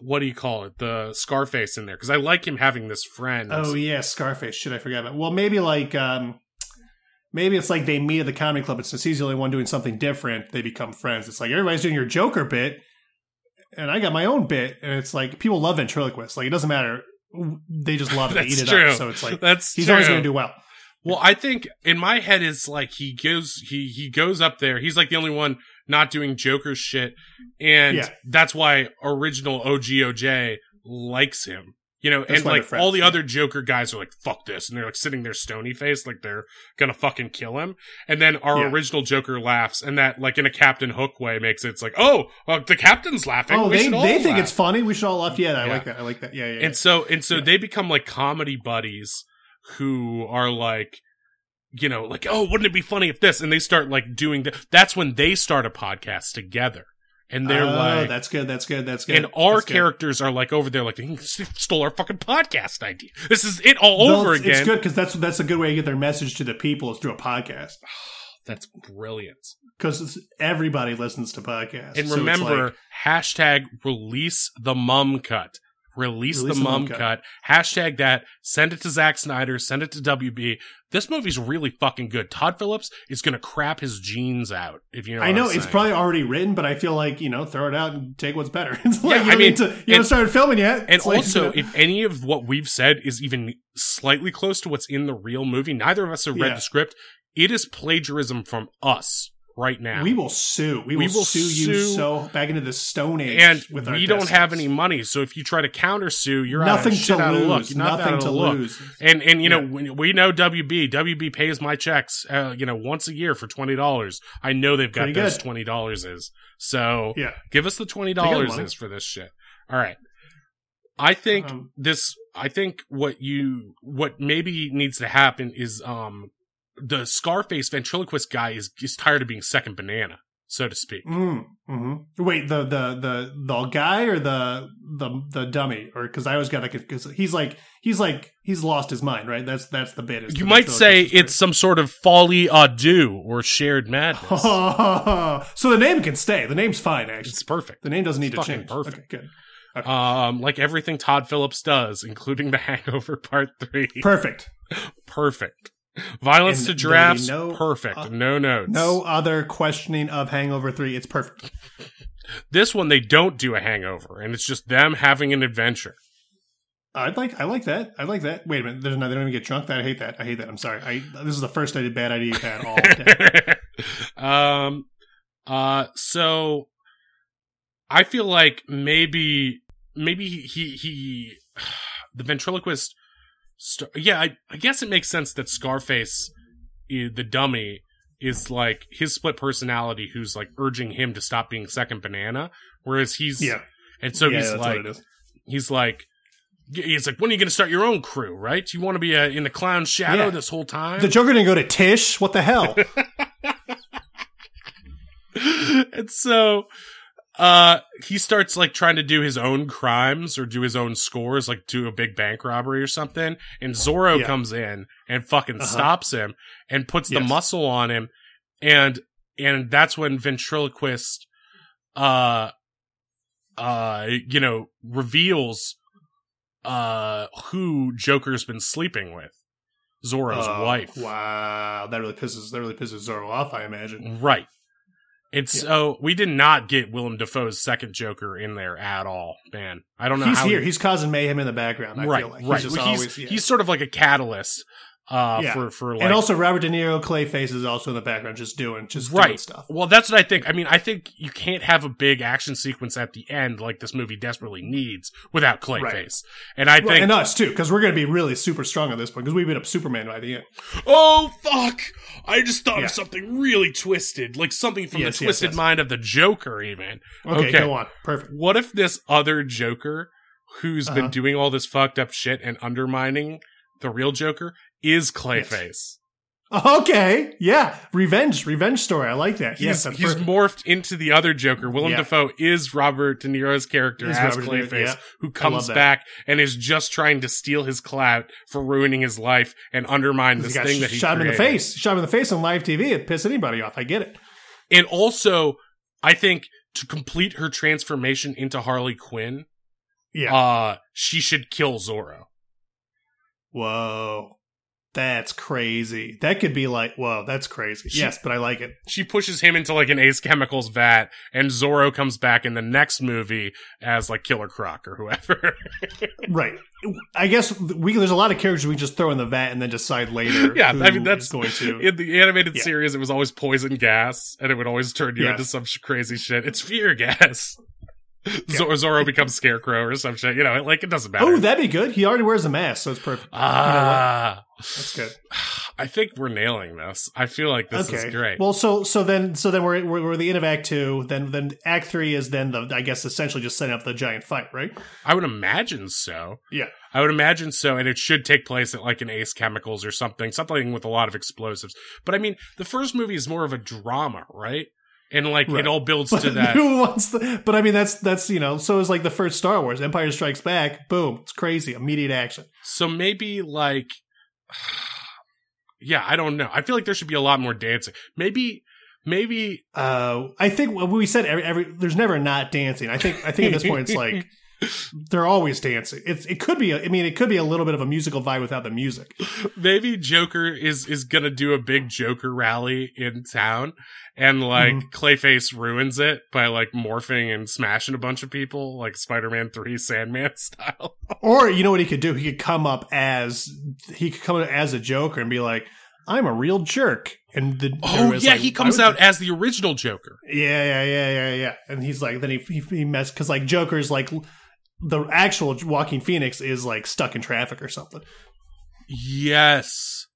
what do you call it? The Scarface in there because I like him having this friend. Oh yeah, Scarface. Should I forget about? Well, maybe like um maybe it's like they meet at the comedy club, and since he's the only one doing something different, they become friends. It's like everybody's doing your Joker bit, and I got my own bit, and it's like people love ventriloquists. Like it doesn't matter. They just love it. They eat it true. up. So it's like That's he's true. always going to do well. Well, I think in my head it's like he goes he he goes up there. He's like the only one not doing Joker shit, and Yeah. that's why original OGOJ likes him. You know, That's and like all the yeah. other Joker guys are like, "Fuck this," and they're like sitting there stony faced, like they're gonna fucking kill him. And then our Yeah. original Joker laughs, and that like in a Captain Hook way makes it, it's like, "Oh, uh, the Captain's laughing." Oh, We they they think laugh." it's funny. We should all laugh. Yeah, I Yeah. like that. I like that. Yeah, yeah. And so and so they become like comedy buddies who are like you know like oh wouldn't it be funny if this and they start like doing that that's when they start a podcast together and they're oh, like that's good. That's good. That's good. and our That's good. characters are like over there like he stole our fucking podcast idea this is it all They'll- over it's, again It's good because that's that's a good way to get their message to the people is through a podcast that's brilliant because everybody listens to podcasts. and So remember like- hashtag release the mum cut release, Release the mum cut. hashtag that send it to Zack Snyder send it to WB this movie's really fucking good Todd Phillips is gonna crap his jeans out if you know I know it's saying. probably already written, but I feel like you know, throw it out and take what's better. It's like Yeah, you I mean, need to, you and- haven't started filming yet. and It's like, also you know- if any of what we've said is even slightly close to what's in the real movie neither of us have read Yeah. the script it is plagiarism from us right now we will sue. We, We will, will sue you so back into the stone age. and we don't have any money so if you try to counter sue you're nothing out of, to out of luck lose. Not Nothing to luck. lose. And and you know Yeah. we, we know WB WB pays my checks uh, you know once a year for twenty dollars. I know they've got Pretty those good. twenty dollars is so Yeah. give us the twenty dollars is for this shit. All right, I think Um, this. I think what you what maybe needs to happen is um the Scarface ventriloquist guy is is tired of being second banana so to speak. Mm, hmm Wait, the the the the guy or the the the dummy, or because I always got like because he's like he's like he's lost his mind, right? That's that's the bit. You the might say ventriloquist it's some sort of folie à deux or shared madness. so the name can stay. The name's fine. Actually, it's perfect. the name doesn't need It's to change. perfect. Okay, good. Um, like everything Todd Phillips does, including The Hangover Part Three. Perfect. Perfect. Violence And to drafts. no- perfect. uh, no notes. No other questioning of Hangover Three. It's perfect. This one they don't do a hangover, and it's just them having an adventure. I'd like. I like that. I like that. Wait a minute. There's no. They don't even get drunk. That I hate that. I hate that. I'm sorry. I. This is the first I did bad idea you've had all day. um. Uh. So, I feel like maybe maybe he he, he the ventriloquist. St- yeah, I, I guess it makes sense that Scarface, the dummy, is like his split personality, who's like urging him to stop being second banana, whereas he's Yeah. and so yeah, he's like what it is. he's like he's like when are you going to start your own crew right you want to be uh, in the clown shadow Yeah. this whole time The Joker didn't go to Tisch. What the hell? and so uh he starts like trying to do his own crimes or do his own scores like do a big bank robbery or something and zorro Yeah. comes in and fucking Uh-huh. stops him and puts the muscle on him and and that's when ventriloquist uh uh you know reveals uh who joker's been sleeping with zorro's Oh, wife Wow, that really pisses that really pisses Zorro off. I imagine. Right. And oh, we did not get Willem Dafoe's second Joker in there at all, man. I don't know He's how here. he- He's causing mayhem in the background. I right, feel like right. he's just Well, he's, always. yeah. he's sort of like a catalyst uh, Yeah. for for like and also Robert De Niro, Clayface is also in the background, just doing just doing right stuff. Well, that's what I think. I mean, I think you can't have a big action sequence at the end like this movie desperately needs without Clayface. Right. And I think, and us too, because we're going to be really super strong at this point because we beat up Superman by the end. oh fuck! I just thought Yeah. of something really twisted, like something from Yes, the yes, twisted yes. mind of the Joker, even. Okay, Okay. go on. Perfect. What if this other Joker, who's been Uh-huh. doing all this fucked up shit and undermining the real Joker, is Clayface? Okay, yeah, revenge, revenge story. I like that. He's, yes, he's perfect. morphed into the other Joker. Willem Yeah. Dafoe is Robert De Niro's character Is as Robert Clayface, yeah. who comes back and is just trying to steal his clout for ruining his life and undermine this thing that he shot him in the face. Shot him in the face on live TV. It piss anybody off. I get it. And also, I think to complete her transformation into Harley Quinn, Yeah. uh, she should kill Zorro. whoa, that's crazy. That could be like, whoa, that's crazy. She- yes, but I like it. she pushes him into like an Ace Chemicals vat, and Zorro comes back in the next movie as like Killer Croc or whoever. Right. I guess we there's a lot of characters we just throw in the vat and then decide later. yeah, I mean that's going to. in the animated Yeah. series. It was always poison gas, and it would always turn you Yeah. into some sh- crazy shit. It's fear gas. Zor- Zorro becomes Scarecrow or some shit. You know, like it doesn't matter. oh, that'd be good. He already wears a mask, so it's perfect. ah, That's good. I think we're nailing this. I feel like this okay. is great. Well, so so then so then we're, we're we're the end of Act Two. Then then Act Three is then the I guess essentially just setting up the giant fight, right? I would imagine so. Yeah. I would imagine so, and it should take place at like an Ace Chemicals or something, something with a lot of explosives. But I mean, the first movie is more of a drama, right? And like Right. it all builds But to that. who wants the? But I mean, that's that's you know, so it's like the first Star Wars, Empire Strikes Back. Boom, it's crazy, immediate action. So maybe like, yeah, I don't know. I feel like there should be a lot more dancing. Maybe, maybe Uh, I think what we said every, every there's never not dancing. I think I think at this point it's like they're always dancing. It's it could be. A, I mean, it could be a little bit of a musical vibe without the music. maybe Joker is is gonna do a big Joker rally in town, and like Mm-hmm. Clayface ruins it by like morphing and smashing a bunch of people, like Spider Man Three Sandman style. Or you know what he could do? He could come up as he could come up as a Joker and be like, "I'm a real jerk." And the Oh yeah, like, he comes out as the original Joker. Yeah, yeah, yeah, yeah, yeah. And he's like, then he he, he mess because like Joker's like the actual Joaquin Phoenix is like stuck in traffic or something. Yes.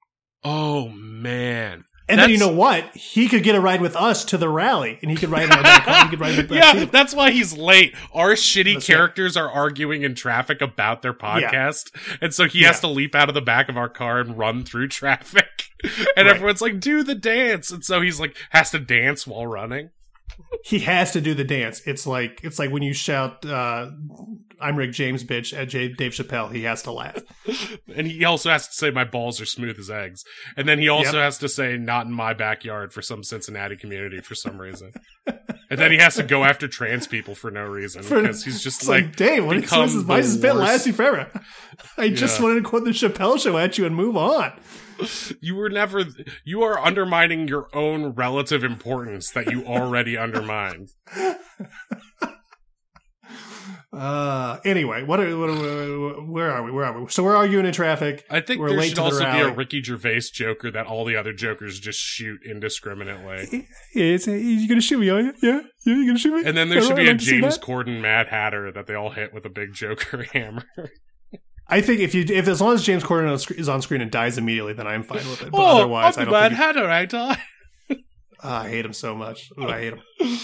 Oh man. And then you know what? He could get a ride with us to the rally, and he could ride in our back car. He could ride with yeah, too. that's why he's late. Our shitty That's right. characters are arguing in traffic about their podcast, and so he has to leap out of the back of our car and run through traffic. And Right. everyone's like, "Do the dance!" And so he's like, has to dance while running. He has to do the dance. It's like it's like when you shout, uh, "I'm Rick James, bitch" at J- Dave Chappelle. He has to laugh. And he also has to say, "My balls are smooth as eggs." And then he also Yep. has to say, "Not in my backyard" for some Cincinnati community for some reason. and then he has to go after trans people for no reason For- because he's just like, like, Dave, what is, this, why is this bit forever? I just Yeah. wanted to quote the Chappelle show at you and move on. You were never. You are undermining your own relative importance that you already undermined. Anyway, what, are, what, are, where are we? Where are we? So we're arguing in traffic. I think We're there late should to the also be a. Ricky Gervais Joker that all the other Jokers just shoot indiscriminately. It's, you gonna shoot me, are you? Yeah, yeah, you gonna shoot me? And then there should be a like James. Corden Mad Hatter that they all hit with a big Joker hammer. I think if you, if as long as James Corden is on screen and dies immediately, then I'm fine with it. But oh, otherwise, I I'm don't the think. Mad Hatter, I die. Ah, I hate him so much. Ooh, I hate him.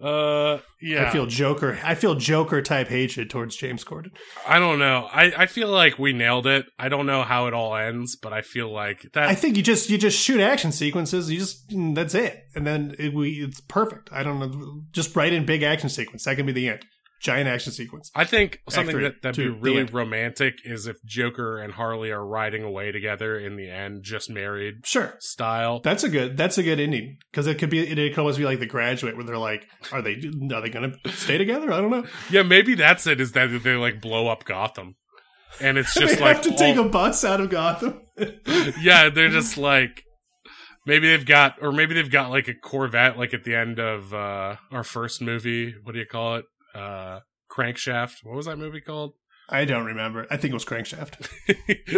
Uh, yeah. I feel Joker. I feel Joker type hatred towards James Corden. I don't know. I, I feel like we nailed it. I don't know how it all ends, but I feel like that. I think you just you just shoot action sequences. You just that's it, and then it, we it's perfect. I don't know. Just write in big action sequence. That can be the end. Giant action sequence. I think something three, that that'd two, be really romantic is if Joker and Harley are riding away together in the end, just married Sure. style. That's a good. That's a good ending because it could be. It could almost be like the graduate, where they're like, "Are they? Are they going to stay together? I don't know." Yeah, maybe that's it. Is that they like blow up Gotham, and it's just they like have to take a bus out of Gotham. yeah, they're just like maybe they've got or maybe they've got like a Corvette like at the end of uh our first movie. What do you call it? Uh Crankshaft. What was that movie called? I don't remember. I think it was Crankshaft.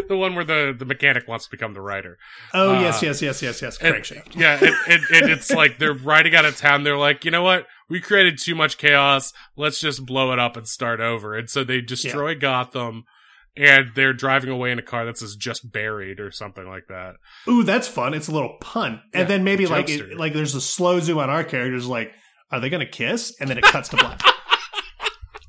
the one where the the mechanic wants to become the writer. Oh Uh, yes, yes, yes, yes, yes. and- Crankshaft. Yeah, and, and, and it's like they're riding out of town. They're like, you know what? We created too much chaos. Let's just blow it up and start over. And so they destroy Gotham, and they're driving away in a car that says "just buried" or something like that. Ooh, that's fun. It's a little pun, and Yeah, then maybe like it, like there's a slow zoom on our characters. Like, are they going to kiss? And then it cuts to black.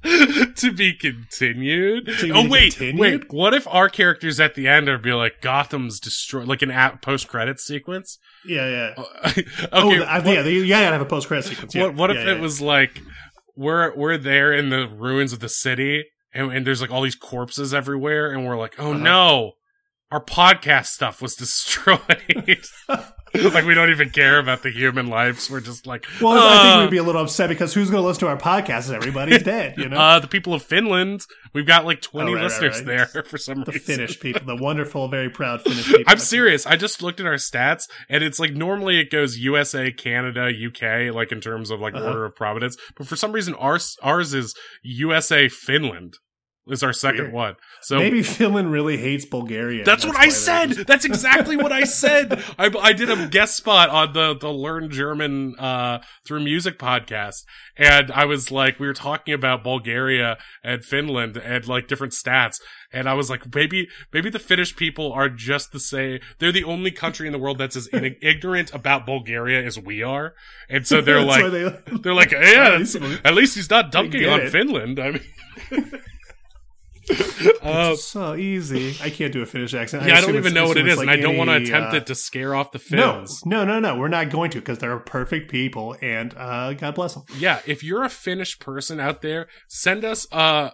to be continued. To oh wait, continued? wait. What if our characters at the end are be like Gotham's destroyed, like an post credit sequence? yeah, yeah. okay, oh, what- yeah, they, yeah, gotta have a post credit sequence. Yeah, what what if yeah, it yeah. was like we're we're there in the ruins of the city and, and there's like all these corpses everywhere and we're like, oh Uh-huh. no, our podcast stuff was destroyed. like we don't even care about the human lives. We're just like, Well, I "Uh, think we'd be a little upset because who's going to listen to our podcast? Everybody's dead. You know, uh, the people of Finland. We've got like twenty Oh, right, right, listeners right. there for some the reason. Finnish people, the wonderful, very proud Finnish people. I'm serious. I just looked at our stats, and it's like normally it goes USA, Canada, UK, like in terms of like Uh-huh. order of providence. But for some reason, ours ours is USA, Finland is our second Weird. one. So Maybe Finland really hates Bulgaria. that's and what I said. just- That's exactly what I said. I, I did a guest spot on the the Learn German uh, through music podcast, and I was like, we were talking about Bulgaria and Finland and like different stats, and I was like, maybe maybe the Finnish people are just the same. They're the only country in the world that's as ignorant about Bulgaria as we are, and so they're like. they- They're like, yeah, At least- he's not dunking on it. Finland. I mean, uh, so easy. I can't do a Finnish accent. yeah, I assume don't even know what it is, it's and I don't want to attempt uh, it to scare off the No, Finns. no, no, no. We're not going to because they're perfect people, and uh, God bless them. Yeah, if you're a Finnish person out there, send us uh,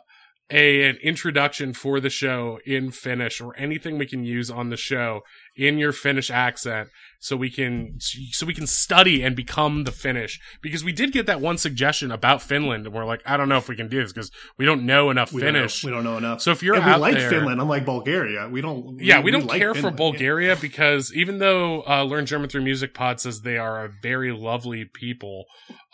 a an introduction for the show in Finnish or anything we can use on the show in your Finnish accent, so we can so we can study and become the Finnish. Because we did get that one suggestion about Finland, and we're like, I don't know if we can do this because we don't know enough We don't know- Finnish. we don't know enough. So if you're and out we like there, Finland, unlike Bulgaria. We don't. yeah, we, don't like care for Finland, yeah. Bulgaria because even though uh, Learn German Through Music Pod says they are a very lovely people,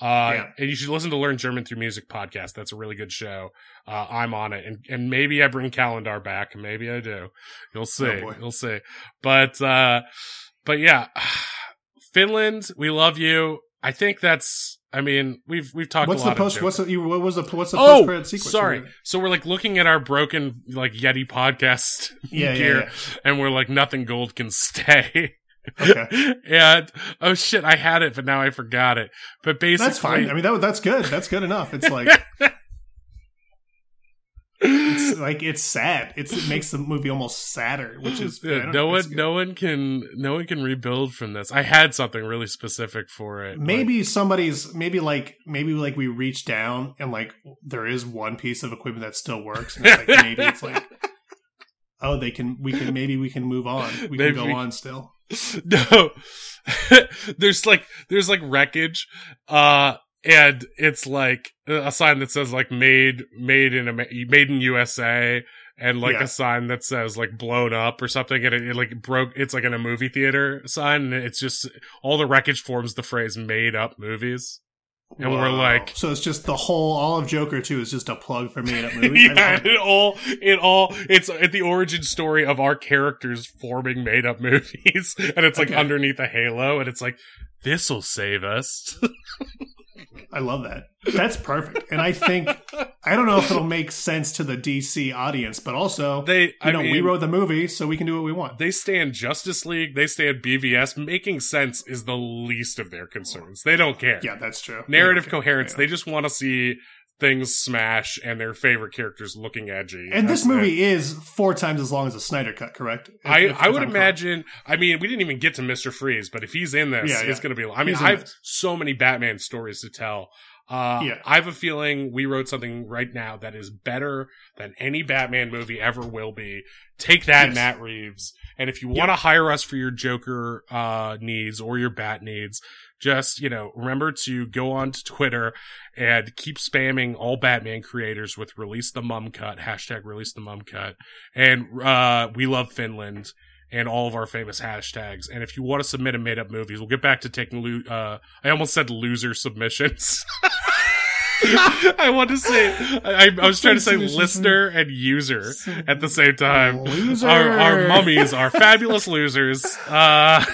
uh, Yeah. and you should listen to Learn German Through Music podcast. That's a really good show. Uh, I'm on it, and and maybe I bring Calendar back. Maybe I do. You'll see. Oh. You'll see. But uh, but yeah, Finland, we love you. I think that's. I mean, we've we've talked. What's the post? What's the? What was the? What's the Oh, post credit sequence? sorry. So we're like looking at our broken like Yeti podcast Yeah, yeah, gear, yeah. and we're like, nothing gold can stay. Okay. and oh shit, I had it, but now I forgot it. But basically, That's fine. I mean, that that's good. That's good enough. It's like it's like it's sad. It's, it makes the movie almost sadder, which is Yeah, no one, no one can, no one can rebuild from this. I had something really specific for it. but- Maybe somebody's maybe like maybe like we reach down and like there is one piece of equipment that still works. And it's like maybe it's like oh they can we can maybe we can move on. We Maybe can go on still. no there's like there's like wreckage uh and it's like a sign that says like made made in Ama- made in usa and like Yeah. a sign that says like blown up or something and it, it like broke it's like in a movie theater sign and it's just all the wreckage forms the phrase made up movies and we're like, so it's just the whole all of Joker two is just a plug for made up movies. I yeah, love it. it all, it all, it's at the origin story of our characters forming made up movies, and it's like Okay. underneath a halo, and it's like, this'll save us. I love that. That's perfect. And I think I don't know if it'll make sense to the DC audience, but also they, you I know, mean, we wrote the movie, so we can do what we want. they stand Justice League, they stand BVS. Making sense is the least of their concerns. They don't care. yeah, that's true. Narrative Yeah, coherence, they just want to see things smash and their favorite characters looking edgy. And this That's it. movie is four times as long as a Snyder cut, correct? If- I, if- I would correct. imagine. I mean, we didn't even get to Mister Freeze, but if he's in this, Yeah, it's yeah. going to be. I mean, I have this. so many Batman stories to tell. Uh, Yeah. I have a feeling we wrote something right now that is better than any Batman movie ever will be. Take that, Yes. Matt Reeves. And if you want to hire us for your Joker uh, needs or your Bat needs, just you know, remember to go on to Twitter and keep spamming all Batman creators with "release the mum cut" hashtag "release the mum cut," and uh, we love Finland and all of our famous hashtags. And if you want to submit a made up movies, we'll get back to taking. Lo- uh, I almost said loser submissions. I want to say I, I was trying to say listener and user at the same time. Loser. Our, our mummies are fabulous losers. Uh,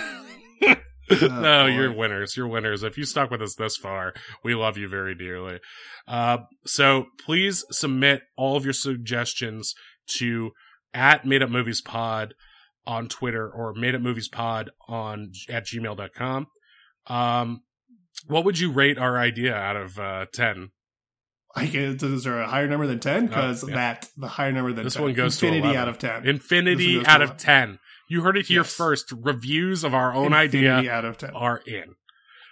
no, you're winners. You're winners. If you stuck with us this far, we love you very dearly. Uh, so please submit all of your suggestions to at Made Up Movies Pod on Twitter or Made Up Movies Pod on at gmail.com. Um, what would you rate our idea out of uh, 10? I guess, is there a higher number than ten? Because Oh, yeah. that the higher number than This 10. one goes to infinity 11. out of ten. Infinity out of 10. You heard it here Yes. first. Reviews of our own Infinity idea out of ten. are in.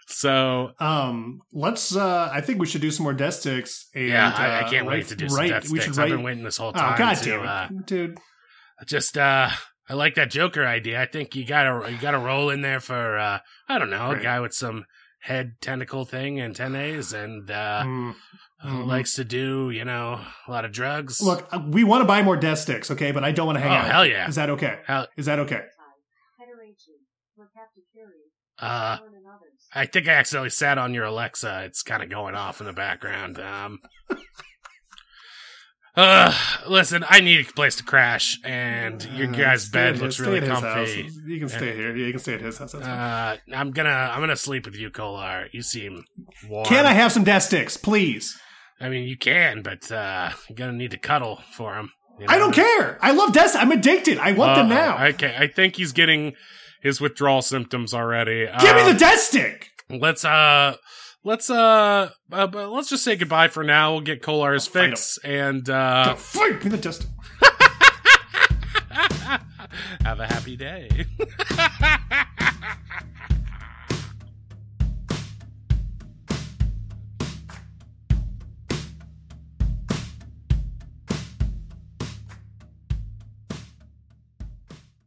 So Um, let's. uh I think we should do some more death sticks. And, yeah, I, I uh, can't wait write- to do some death We sticks. I've been waiting this whole time. Oh time. god to, damn it, uh, dude! just uh I like that Joker idea. I think you gotta you gotta roll in there for uh I don't know, a guy with some head tentacle thing antennas and uh Mm. who Mhm. likes to do, you know, a lot of drugs. Look, uh, we want to buy more death sticks, okay? But I don't want to hang Oh, out. hell yeah. Is that okay? Hell, Is that okay? uh I think I accidentally sat on your Alexa. It's kind of going off in the background. Um Uh, listen, I need a place to crash, and your Uh, guy's bed looks really comfy. house. You can stay here. You can stay at his house. Uh, I'm gonna I'm gonna sleep with you, Kolar. You seem warm. Can I have some death sticks, please? I mean, you can, but uh, you're gonna need to cuddle for him. you I don't care. I love death. I'm addicted. I want them Uh-oh. now. Okay, I think he's getting his withdrawal symptoms already. Give me Um, the death stick. Let's uh, let's uh, uh, let's just say goodbye for now. We'll get Kolar's him. fix and uh, Fight me the have a happy day.